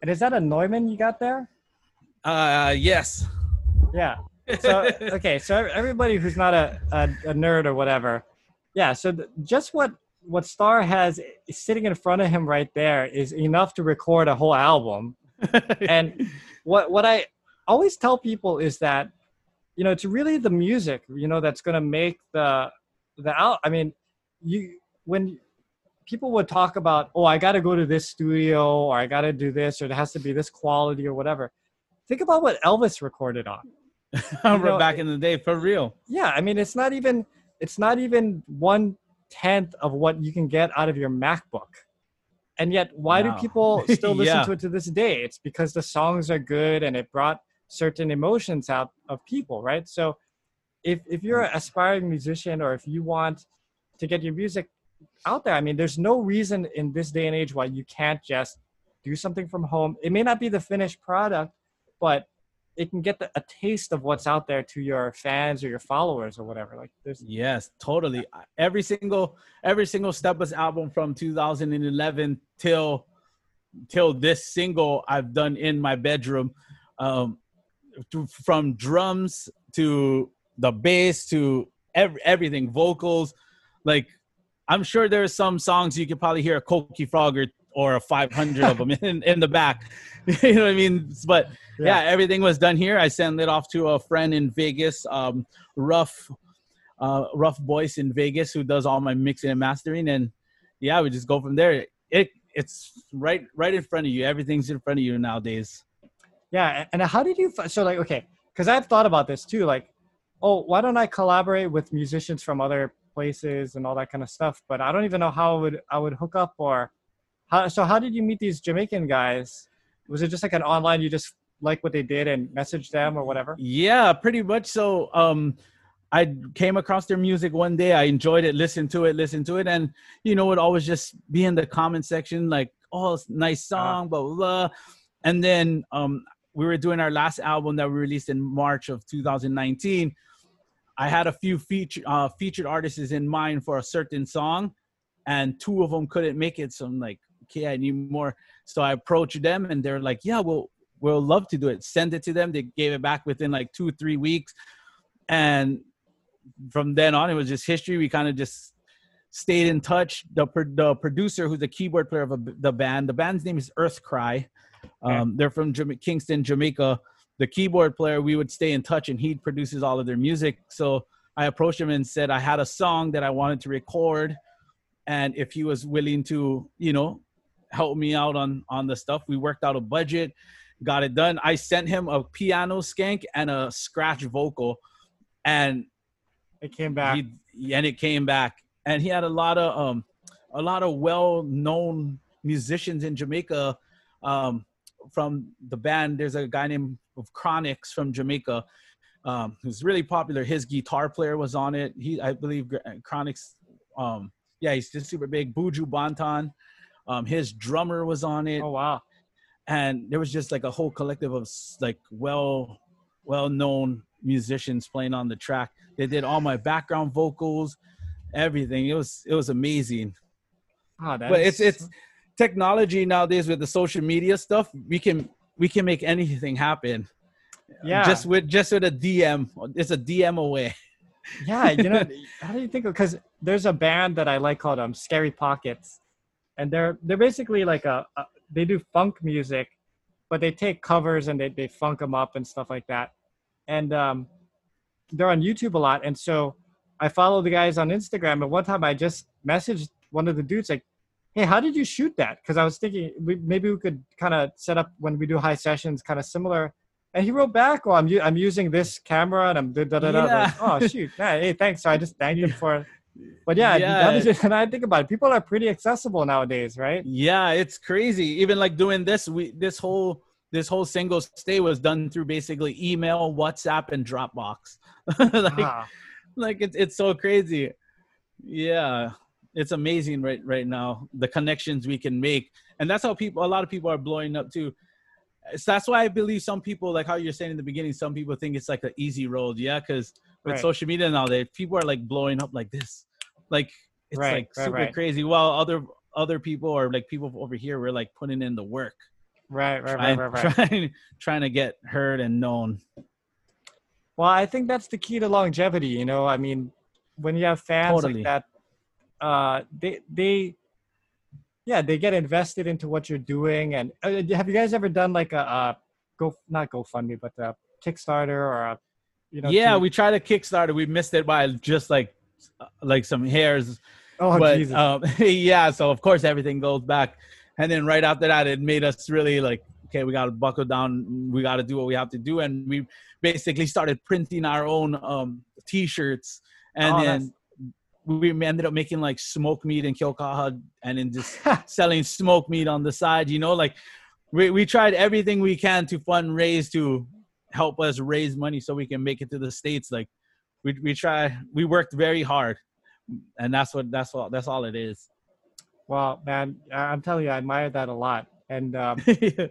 And is that a Neumann you got there? Uh, yes. Yeah. So [laughs] okay. So everybody who's not a, a, a nerd or whatever, yeah. So th- just what what Star has sitting in front of him right there is enough to record a whole album. [laughs] and what what I always tell people is that you know it's really the music you know that's going to make the the out. I mean, you when people would talk about, oh, I got to go to this studio or I got to do this or it has to be this quality or whatever. Think about what Elvis recorded on. [laughs] know, back in the day, for real. Yeah, I mean, it's not even it's not even one tenth of what you can get out of your MacBook. And yet, why wow. do people [laughs] still listen yeah. to it to this day? It's because the songs are good and it brought certain emotions out of people, right? So, if if you're an aspiring musician or if you want to get your music out there. I mean, there's no reason in this day and age why you can't just do something from home. It may not be the finished product, but it can get the, a taste of what's out there to your fans or your followers or whatever. Like there's yes, totally. Every single every single Steppas album from 2011 till till this single I've done in my bedroom, um, to, from drums to the bass to every, everything, vocals, like I'm sure there's some songs you could probably hear a Coqui Frog or, or a 500 of them in, in the back. [laughs] you know what I mean? But yeah. yeah. everything was done here. I sent it off to a friend in Vegas, um, Rough, uh, Rough Voice in Vegas, who does all my mixing and mastering. And yeah, we just go from there. It it's right right in front of you. Everything's in front of you nowadays. Yeah, and how did you? So like, okay, because I've thought about this too. Like, oh, why don't I collaborate with musicians from other places and all that kind of stuff. But I don't even know how I would I would hook up or how. So how did you meet these Jamaican guys? Was it just like an online? You just like what they did and message them or whatever? Yeah, pretty much. So um, I came across their music one day. I enjoyed it, listened to it, listened to it, and you know, it always just be in the comment section like, "Oh, nice uh-huh. song," uh, blah, blah blah. And then um, we were doing our last album that we released in March of 2019 I had a few feature, uh, featured artists in mind for a certain song, and two of them couldn't make it. So I'm like, okay, I need more. So I approached them, and they're like, yeah, we'll we'll love to do it. Send it to them. They gave it back within like two three weeks, and from then on, it was just history. We kind of just stayed in touch. The the producer, who's the keyboard player of a, the band, the band's name is Earthkry. Um. They're from Jama- Kingston, Jamaica the keyboard player, we would stay in touch and he produces all of their music. So I approached him and said I had a song that I wanted to record. And if he was willing to, you know, help me out on on the stuff, we worked out a budget, got it done. I sent him a piano skank and a scratch vocal, and it came back. He, and it came back, and he had a lot of um, a lot of well known musicians in Jamaica um, from the band. There's a guy named of Chronixx from Jamaica, um, who's really popular. His guitar player was on it. He, I believe, Chronixx. Um, yeah, he's just super big. Buju Banton, um, his drummer was on it. Oh wow! And there was just like a whole collective of like well, well known musicians playing on the track. They did all my background vocals, everything. It was it was amazing. Oh, but it's it's technology nowadays with the social media stuff. We can we can make anything happen. Yeah, just with just with a DM. It's a DM away. Yeah, you know, [laughs] how do you think? Because there's a band that I like called um Scary Pockets, and they're they're basically like a, a they do funk music, but they take covers and they they funk them up and stuff like that, and um, they're on YouTube a lot. And so I follow the guys on Instagram, and one time I just messaged one of the dudes like, "Hey, how did you shoot that?" Because I was thinking we, maybe we could kind of set up when we do high sessions, kind of similar and he wrote back, "Well, I'm u- I'm using this camera and I'm da da da da." Yeah. oh [laughs] shoot! Yeah, hey, thanks. So I just thanked him for. it But yeah, yeah. Is, [laughs] and I think about it, people are pretty accessible nowadays, right? Yeah, it's crazy. Even like doing this, we this whole this whole single stay was done through basically email, WhatsApp, and Dropbox. [laughs] like, ah. like it's it's so crazy. Yeah, it's amazing right right now the connections we can make, and that's how people. A lot of people are blowing up too so that's why I believe some people, like how you're saying in the beginning, some people think it's like an easy road. Yeah, because with right. social media now, that people are like blowing up like this, like it's right, like right, super crazy. While other other people or like people over here, we're like putting in the work. Right, right, trying, right, right, Trying, trying to get heard and known. Well, I think that's the key to longevity. You know, I mean, when you have fans totally. like that, uh, they they yeah they get invested into what you're doing. And uh, have you guys ever done like a, a go not gofundme but a kickstarter or a you know yeah to... we tried a kickstarter. We missed it by just like uh, like some hairs. Oh but, Jesus. Um, [laughs] yeah so of course everything goes back. And then right after that it made us really like okay we got to buckle down. We got to do what we have to do. And we basically started printing our own um t-shirts. And oh, then we ended up making like smoke meat and Kilkaha and then just [laughs] selling smoke meat on the side, you know, like we, we tried everything we can to fundraise to help us raise money so we can make it to the States. Like we, we try, we worked very hard and that's what, that's all, that's all it is. Well, man, I'm telling you, I admire that a lot. And um, [laughs] th-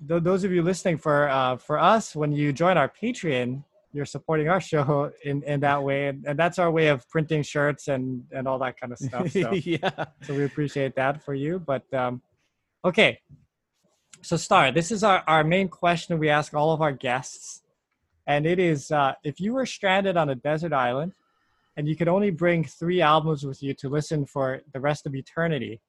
those of you listening for, uh, for us, when you join our Patreon, you're supporting our show in in that way. And, and that's our way of printing shirts and and all that kind of stuff. So, [laughs] yeah. so we appreciate that for you. But um okay. So star this is our, our main question we ask all of our guests. And it is uh, if you were stranded on a desert island and you could only bring three albums with you to listen for the rest of eternity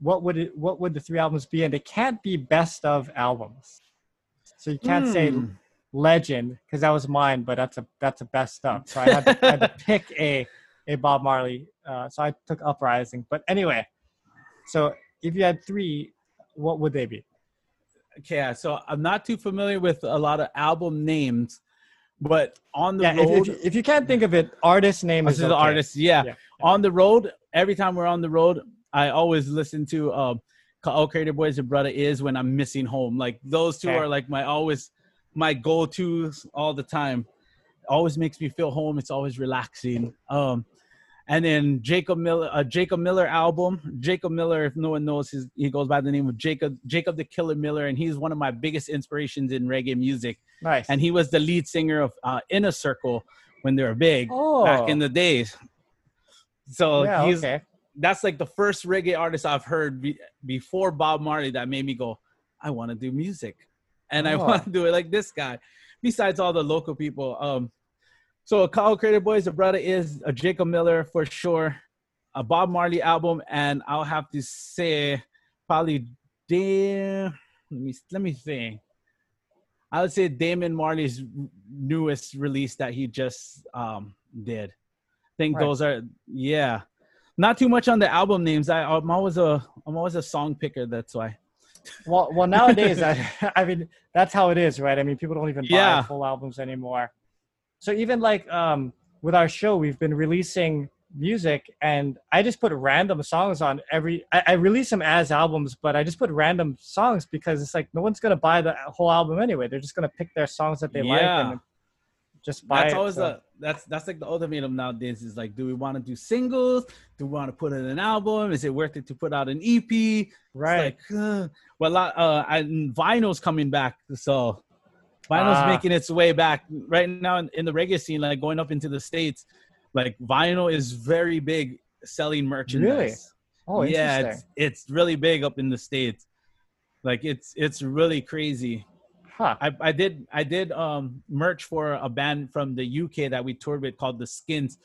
what would it what would the three albums be? And it can't be best of albums. So you can't mm. say hmm legend because that was mine, but that's a that's a best up. So I had to, I had to [laughs] pick a a Bob Marley. Uh, so I took Uprising. But anyway, so if you had three, what would they be? Okay, so I'm not too familiar with a lot of album names, but on the yeah, road, if, if, if, you can't think of it, artist name is the okay. artist. Yeah. yeah. on the road. Every time we're on the road, I always listen to uh, "Ka'u Crater Boys and Brother Iz" when I'm missing home. Like those two okay. are like my always my go-tos all the time. Always makes me feel home. It's always relaxing. Um, and then Jacob Miller, a Jacob Miller album. Jacob Miller, if no one knows, his, he goes by the name of Jacob Jacob the Killer Miller, and he's one of my biggest inspirations in reggae music. Nice. And he was the lead singer of uh, Inner Circle when they were big oh. back in the days. So yeah, he's okay. that's like the first reggae artist I've heard be, before Bob Marley that made me go, I want to do music and [laughs] oh. I want to do it like this guy. Besides all the local people, um, so Ka'u Crater Boys, the Brother Iz a Jacob Miller for sure, a Bob Marley album, and I'll have to say probably damn. Let me let me think. I would say Damian Marley's newest release that he just um, did. I think right. those are yeah. Not too much on the album names. I, I'm always a I'm always a song picker. That's why well, well, nowadays, I, [laughs] I mean, that's how it is, right? I mean, people don't even buy full albums anymore. So even like um, with our show, we've been releasing music and I just put random songs on every I, I, release them as albums, but I just put random songs because it's like no one's gonna buy the whole album anyway. They're just gonna pick their songs that they yeah. like and just buy that's it, always so. the that's that's like the ultimatum nowadays is like do we want to do singles? Do we want to put in an album? Is it worth it to put out an ep right. like, uh, well uh and vinyl's coming back so vinyl's uh, making its way back. Right now in, in the reggae scene like going up into the states like vinyl is very big selling merchandise. Really? oh yeah it's, it's really big up in the states. Like it's it's really crazy Huh. I, I did I did um merch for a band from the UK that we toured with called the Skints,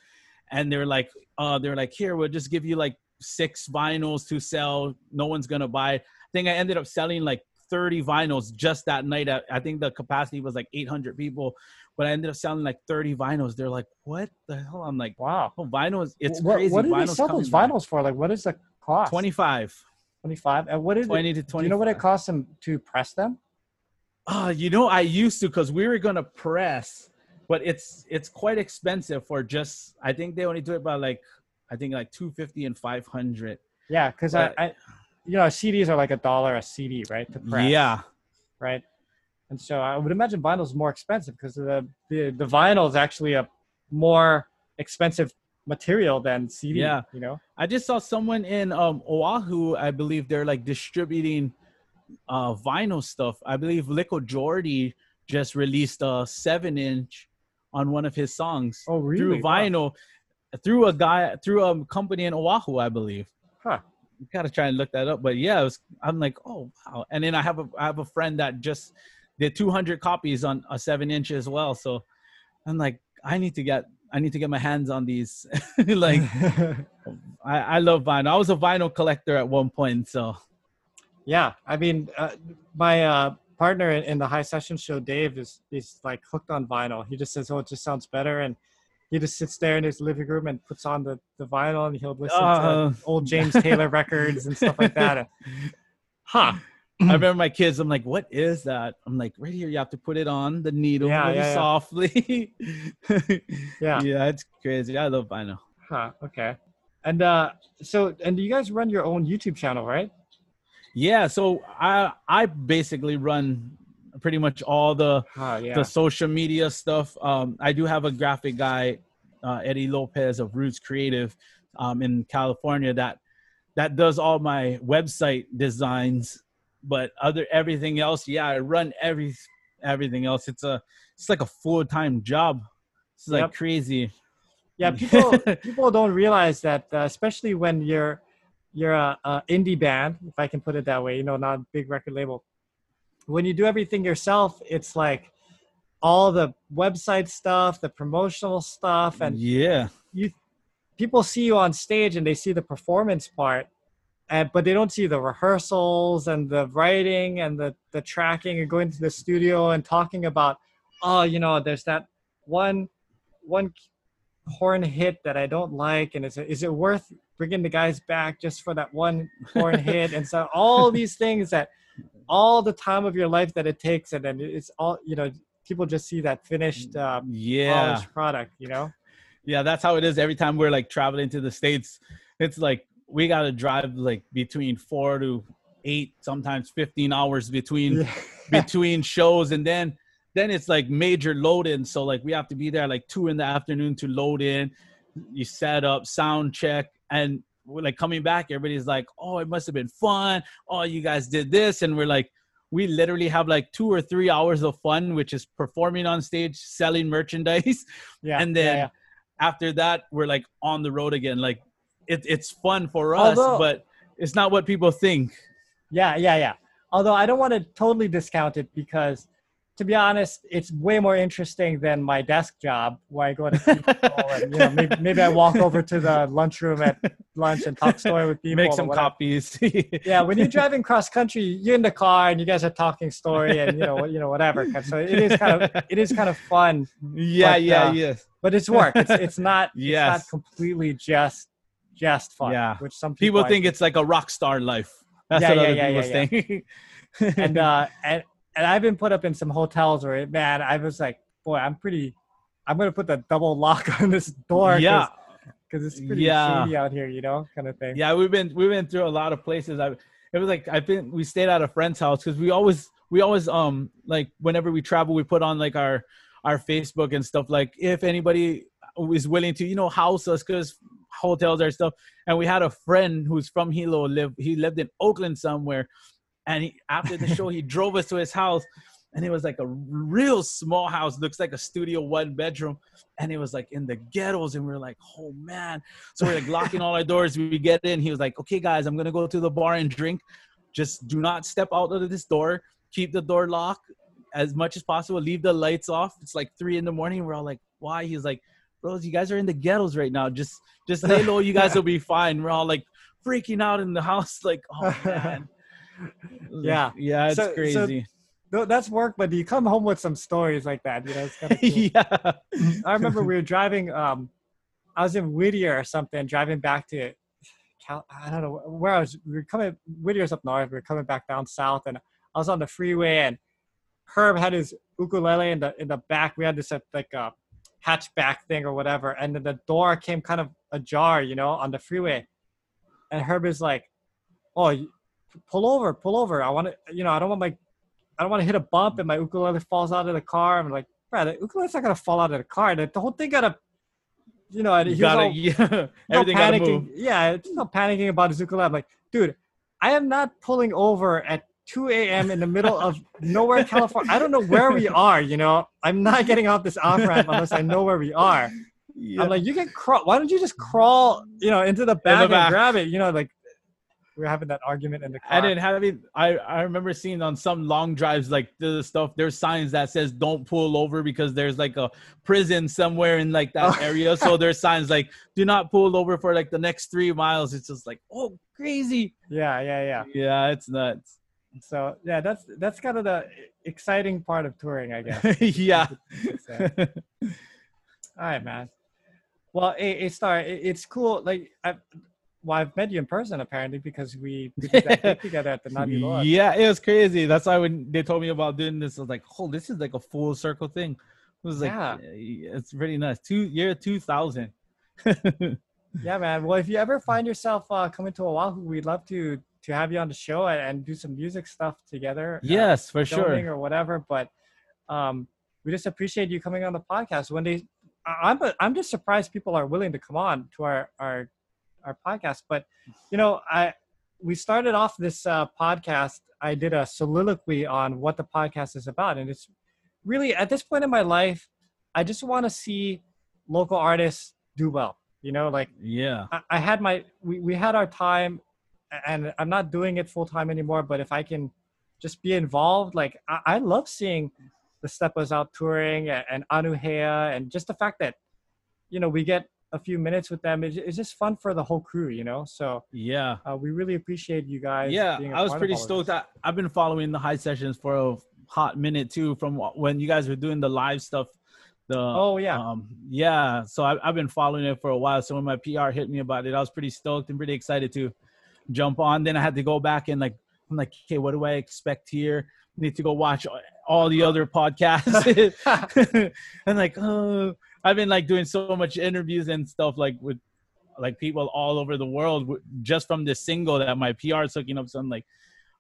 and they're like uh they're like here we'll just give you like six vinyls to sell. No one's gonna buy. I think I ended up selling like 30 vinyls just that night. I, I think the capacity was like 800 people, but I ended up selling like 30 vinyls. They're like, what the hell? I'm like, wow, oh, vinyls. It's what, crazy. What did vinyls they sell those vinyls back. for? Like, what is the cost? 25. 25. And what is 20 it? to 20. Do you know what it costs them to press them? Oh, you know, I used to because we were gonna press, but it's it's quite expensive for just. I think they only do it by like, I think like two fifty and five hundred. Yeah, because I, I, you know, CDs are like a dollar a CD, right? To press. Yeah. Right. And so I would imagine vinyl is more expensive because the, the the vinyl is actually a more expensive material than CD. Yeah. You know. I just saw someone in um Oahu. I believe they're like distributing uh, vinyl stuff. I believe Lyko Jordy just released a seven inch on one of his songs. Oh, really? Through vinyl, wow. through a guy, through a company in Oahu, I believe. Huh. You gotta try and look that up. But yeah, was, I'm like, oh wow. And then I have a I have a friend that just did 200 copies on a seven inch as well. So I'm like, I need to get I need to get my hands on these. [laughs] like, [laughs] I, I love vinyl. I was a vinyl collector at one point, so yeah, I mean, uh, my uh, partner in, in, the high session show, Dave, is is like hooked on vinyl. He just says, "Oh, it just sounds better," and he just sits there in his living room and puts on the, the vinyl, and he'll listen uh, to uh-huh. old James Taylor [laughs] records and stuff like that. huh. I remember my kids. I'm like, "What is that?" I'm like, "Right here, you have to put it on the needle yeah, really yeah, softly." [laughs] yeah, yeah, it's crazy. I love vinyl. Huh. Okay. And uh, so, and you guys run your own YouTube channel, right? Yeah, so I I basically run pretty much all the yeah. the social media stuff. Um, I do have a graphic guy, uh, Eddie Lopez of Roots Creative, um, in California that that does all my website designs. But other everything else, yeah, I run every everything else. It's a it's like a full time job. It's like yep. crazy. Yeah, people [laughs] people don't realize that, uh, especially when you're you're a, a, indie band, if I can put it that way, you know, not a big record label. When you do everything yourself, it's like all the website stuff, the promotional stuff, and yeah, you people see you on stage and they see the performance part, and but they don't see the rehearsals and the writing and the the tracking and going to the studio and talking about, oh, you know, there's that one one horn hit that I don't like, and is it, is it worth bringing the guys back just for that one horn hit? And so all these things that all the time of your life that it takes, and then it's all you know. People just see that finished, uh, yeah, product. You know. Yeah, that's how it is. Every time we're like traveling to the states, it's like we got to drive like between four to eight, sometimes fifteen hours between yeah. [laughs] between shows, and then then it's like major load in. So like we have to be there like two in the afternoon to load in. You set up, sound check, and we're like coming back. Everybody's like, "Oh, it must have been fun. Oh, you guys did this," and we're like, we literally have like two or three hours of fun, which is performing on stage, selling merchandise, [laughs] yeah, and then yeah, yeah. after that, we're like on the road again. Like it, it's fun for us, Although, but it's not what people think. Yeah, yeah, yeah. Although I don't want to totally discount it because to be honest, it's way more interesting than my desk job where I go to people [laughs] and you know maybe, maybe I walk over to the lunchroom at lunch and talk story with people. Make some copies. [laughs] yeah, when you're driving cross country, you're in the car and you guys are talking story and you know you know whatever. [laughs] So it is kind of it is kind of fun. Yeah, but, yeah, uh, yes. But it's work. It's it's not yes. it's not completely just just fun. Yeah. Which some people, people think it's like a rock star life. That's yeah, what yeah, other yeah, people yeah, think. and uh and and I've been put up in some hotels where, man, I was like, boy, I'm pretty. I'm gonna put the double lock [laughs] on this door. Yeah. because it's pretty yeah. shady out here, you know, kind of thing. Yeah, we've been we've been through a lot of places. I it was like I think we stayed at a friend's house because we always we always um like whenever we travel we put on like our our Facebook and stuff like if anybody is willing to you know house us because hotels are stuff. And we had a friend who's from Hilo live he lived in Oakland somewhere, and he, after the show he drove us to his house and it was like a real small house. Looks like a studio one bedroom. And it was like in the ghettos and we are like oh man. So we're like locking all our doors. We get in. He was like okay guys i'm gonna go to the bar and drink. Just do not step out of this door. Keep the door locked as much as possible. Leave the lights off. It's like three in the morning. We're all like why? He's like bros you guys are in the ghettos right now. Just just lay low. You guys will be fine. We're all like freaking out in the house. [laughs] Like oh man yeah [laughs] yeah it's so, crazy so- that's work, but you come home with some stories like that. You know, it's kind of [laughs] cool. yeah. I remember we were driving. Um, I was in Whittier or something, driving back to, Cal- I don't know where I was. We were coming. Whittier's up north. We were coming back down south, and I was on the freeway, and Herb had his ukulele in the in the back. We had this uh, like a uh, hatchback thing or whatever, and then the door came kind of ajar, you know, on the freeway, and Herb is like, "Oh, pull over, pull over. I want to, you know, I don't want my I don't want to hit a bump and my ukulele falls out of the car. I'm like, bro, the ukulele's not gonna fall out of the car. The, the whole thing gotta, you know, he gotta, all, [laughs] [laughs] yeah, everything panicking. Gotta move. Yeah, just not panicking about his ukulele. I'm like, dude, I am not pulling over at 2 a.m. in the middle of nowhere, California. I don't know where we [laughs] are. You know, I'm not getting off this off ramp unless I know where we are. Yeah. I'm like, you can crawl. Why don't you just crawl, you know, into the back, the back. and grab it? You know, like we were having that argument in the car. I didn't have it. I, I remember seeing on some long drives like the stuff. There's signs that says don't pull over because there's like a prison somewhere in like that oh. area. so [laughs] there's signs like do not pull over for like the next three miles. It's just like oh crazy. Yeah, yeah, yeah. Yeah, it's nuts. So yeah, that's that's kind of the exciting part of touring, I guess. [laughs] yeah. [laughs] All right, man. Well, it, it's Star, it's cool. Like I, well, I've met you in person apparently because we, did that together at the Naughty Lord. Yeah, it was crazy. That's why when they told me about doing this, I was like, "Oh, this is like a full circle thing." It was like, yeah. it's really nice. Two year two thousand. [laughs] yeah, man. Well, if you ever find yourself uh, coming to Oahu, we'd love to to have you on the show and, and do some music stuff together. Uh, yes, uh, for sure, or whatever. But um, we just appreciate you coming on the podcast. When they, I'm I'm just surprised people are willing to come on to our our our podcast. But you know, I we started off this uh, podcast. I did a soliloquy on what the podcast is about, and it's really at this point in my life, I just want to see local artists do well. You know, like yeah, I, I had my we we had our time, and I'm not doing it full time anymore. But if I can just be involved, like I, I love seeing the Steppas out touring and, and Anuhea, and just the fact that you know we get a few minutes with them. It's, it's just fun for the whole crew, you know. So yeah, uh, we really appreciate you guys. Yeah, I was pretty stoked. I, I've been following the high sessions for a hot minute too, from when you guys were doing the live stuff. The oh yeah, um, yeah. So I, I've been following it for a while. So when my PR hit me about it, I was pretty stoked and pretty excited to jump on. Then I had to go back and like I'm like, okay, what do I expect here? need to go watch all the other podcasts [laughs] [laughs] and like, oh I've been like doing so much interviews and stuff like with like people all over the world just from this single that my PR is hooking up. So I'm like,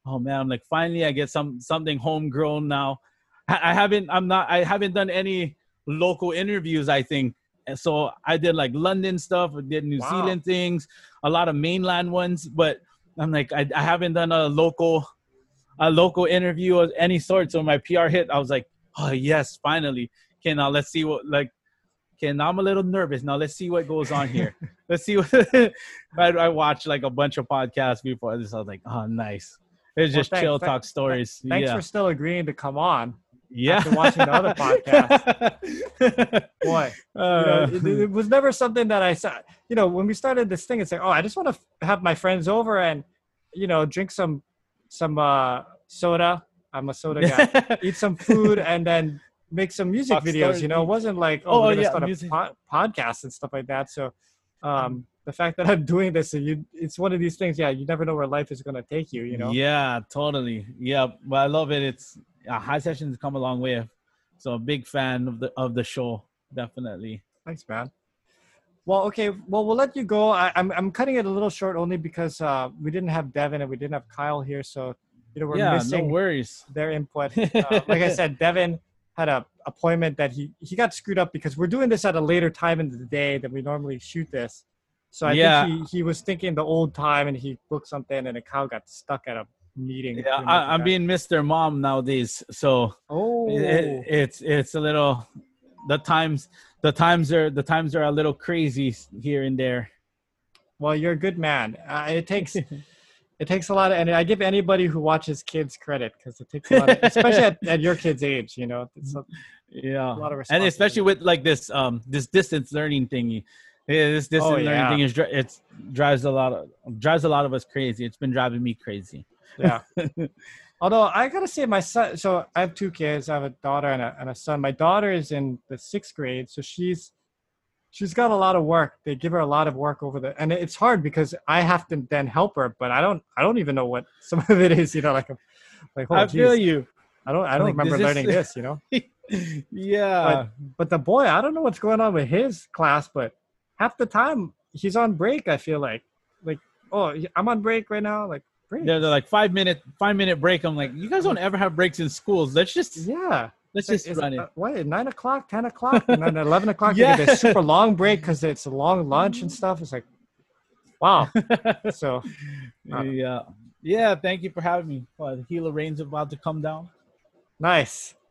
oh man, I'm like finally I get some something homegrown now. I haven't I'm not I haven't done any local interviews. I think and so I did like London stuff, I did New wow. Zealand things, a lot of mainland ones, but I'm like I, I haven't done a local a local interview of any sort. So my PR hit, I was like, oh yes, finally. Okay, now let's see what like okay, now I'm a little nervous. Now let's see what goes on here. [laughs] let's see what [laughs] I, I watched like a bunch of podcasts before this. I was like, oh, nice. It's just thanks, chill talk stories. Thanks yeah. for still agreeing to come on. Yeah. After watching the other [laughs] podcast. Boy, uh, you know, it, it, was never something that I saw. You know, when we started this thing, it's like, oh, I just want to f- have my friends over and, you know, drink some some uh, soda. I'm a soda guy. Eat some food and then make some music videos. You know, it wasn't like oh, oh we're gonna yeah, start music. a po- podcast and stuff like that. So um, the fact that I'm [laughs] doing this, you, it's one of these things. Yeah, you never know where life is gonna take you. You know. Yeah, totally. Yeah, but I love it. It's uh, high sessions come a long way. So a big fan of the of the show, definitely. Thanks, man. Well, okay. Well, we'll let you go. I, am I'm, I'm cutting it a little short only because uh, we didn't have Devin and we didn't have Kyle here, so you know we're yeah, missing no worries. their input. [laughs] Uh, like I said, Devin had a appointment that he he got screwed up because we're doing this at a later time in the day than we normally shoot this. So I Yeah. think he, he was thinking the old time and he booked something and a cow got stuck at a meeting. Yeah, I, I'm being Mr. Mom nowadays, so Oh, it, it's it's a little the times the times are the times are a little crazy here and there. well, you're a good man. Uh, it takes [laughs] it takes a lot of, and I give anybody who watches kids credit because it takes a lot, of, especially at, at your kid's age. You know, it's a, Yeah, a lot of and especially with like this um this distance learning thingy. Yeah, this distance Oh, learning thing is it's drives a lot of drives a lot of us crazy. It's been driving me crazy. yeah. [laughs] Although I gotta say, my son. So I have two kids. I have a daughter and a, and a son. My daughter is in the sixth grade, so she's she's got a lot of work. They give her a lot of work over the, and it's hard because I have to then help her, but I don't. I don't even know what [laughs] some of it is. You know, like, like oh, I feel you. I don't. I don't Like, remember this- learning this. You know. [laughs] yeah, But the boy, I don't know what's going on with his class, but half the time he's on break. I feel like, like, oh, I'm on break right now. Like, break. they're, they're like five minute five minute break. I'm like, you guys don't ever have breaks in schools. Let's just yeah. Let's just it's, run it. uh, what nine o'clock, ten o'clock, and then eleven o'clock. yeah, get this [laughs] super long break because it's a long lunch and stuff. It's like, wow. [laughs] So uh, yeah, yeah. Thank you for having me. Uh, the Gila rain's about to come down. nice. [laughs]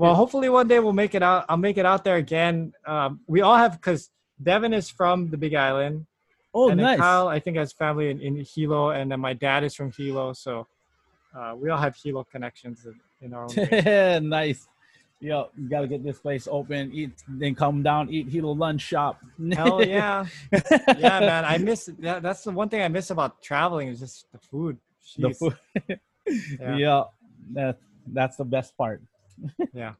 Well, hopefully one day we'll make it out. I'll make it out there again. Um, we all have because Devin is from the Big Island, oh, and nice. Kyle I think has family in, in Hilo, and then my dad is from Hilo, so uh, we all have Hilo connections in, in our own nice. Yo, you gotta get this place open. Eat, then come down, eat Hilo lunch shop. Hell [laughs] yeah, yeah, man. I miss that. That's the one thing I miss about traveling is just the food. the food. [laughs] Yeah. yeah. that that's the best part. [laughs] Yeah.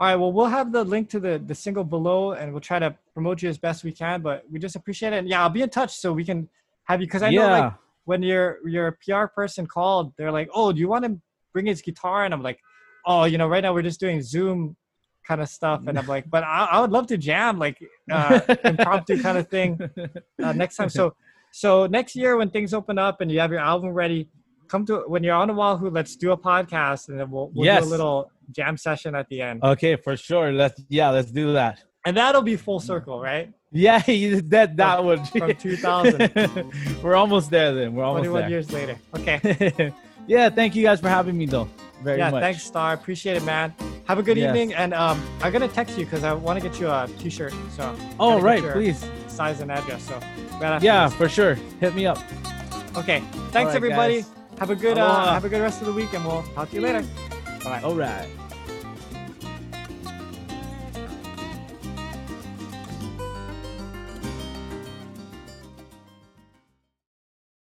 All right. Well, we'll have the link to the the single below, and we'll try to promote you as best we can. But we just appreciate it. And yeah, I'll be in touch so we can have you because I know like when your your PR person called, they're like, "Oh, do you want to bring his guitar?" And I'm like, "Oh, you know, right now we're just doing Zoom kind of stuff." And I'm like, "But I, I would love to jam like uh, impromptu kind of thing uh, next time." So so next year when things open up and you have your album ready, come to when you're on Oahu. Let's do a podcast, and then we'll, we'll Yes. do a little jam session at the end. okay, for sure. Let's yeah, let's do that. And that'll be full circle, right? Yeah, [laughs] that that would From 2000. [laughs] We're almost there. Then we're almost 21 there. years later. Okay. [laughs] yeah, thank you guys for having me though. Very yeah, much. thanks, Star. Appreciate it, man. Have a good Yes. evening. And um, I'm going to text you because I want to get you a t shirt. So, Oh right, please. Size and address. So, right Yeah, for sure. Hit me up. Okay. Thanks, right, everybody. guys. Have a good uh, have a good rest of the week, and we'll talk to you later. Bye. All right.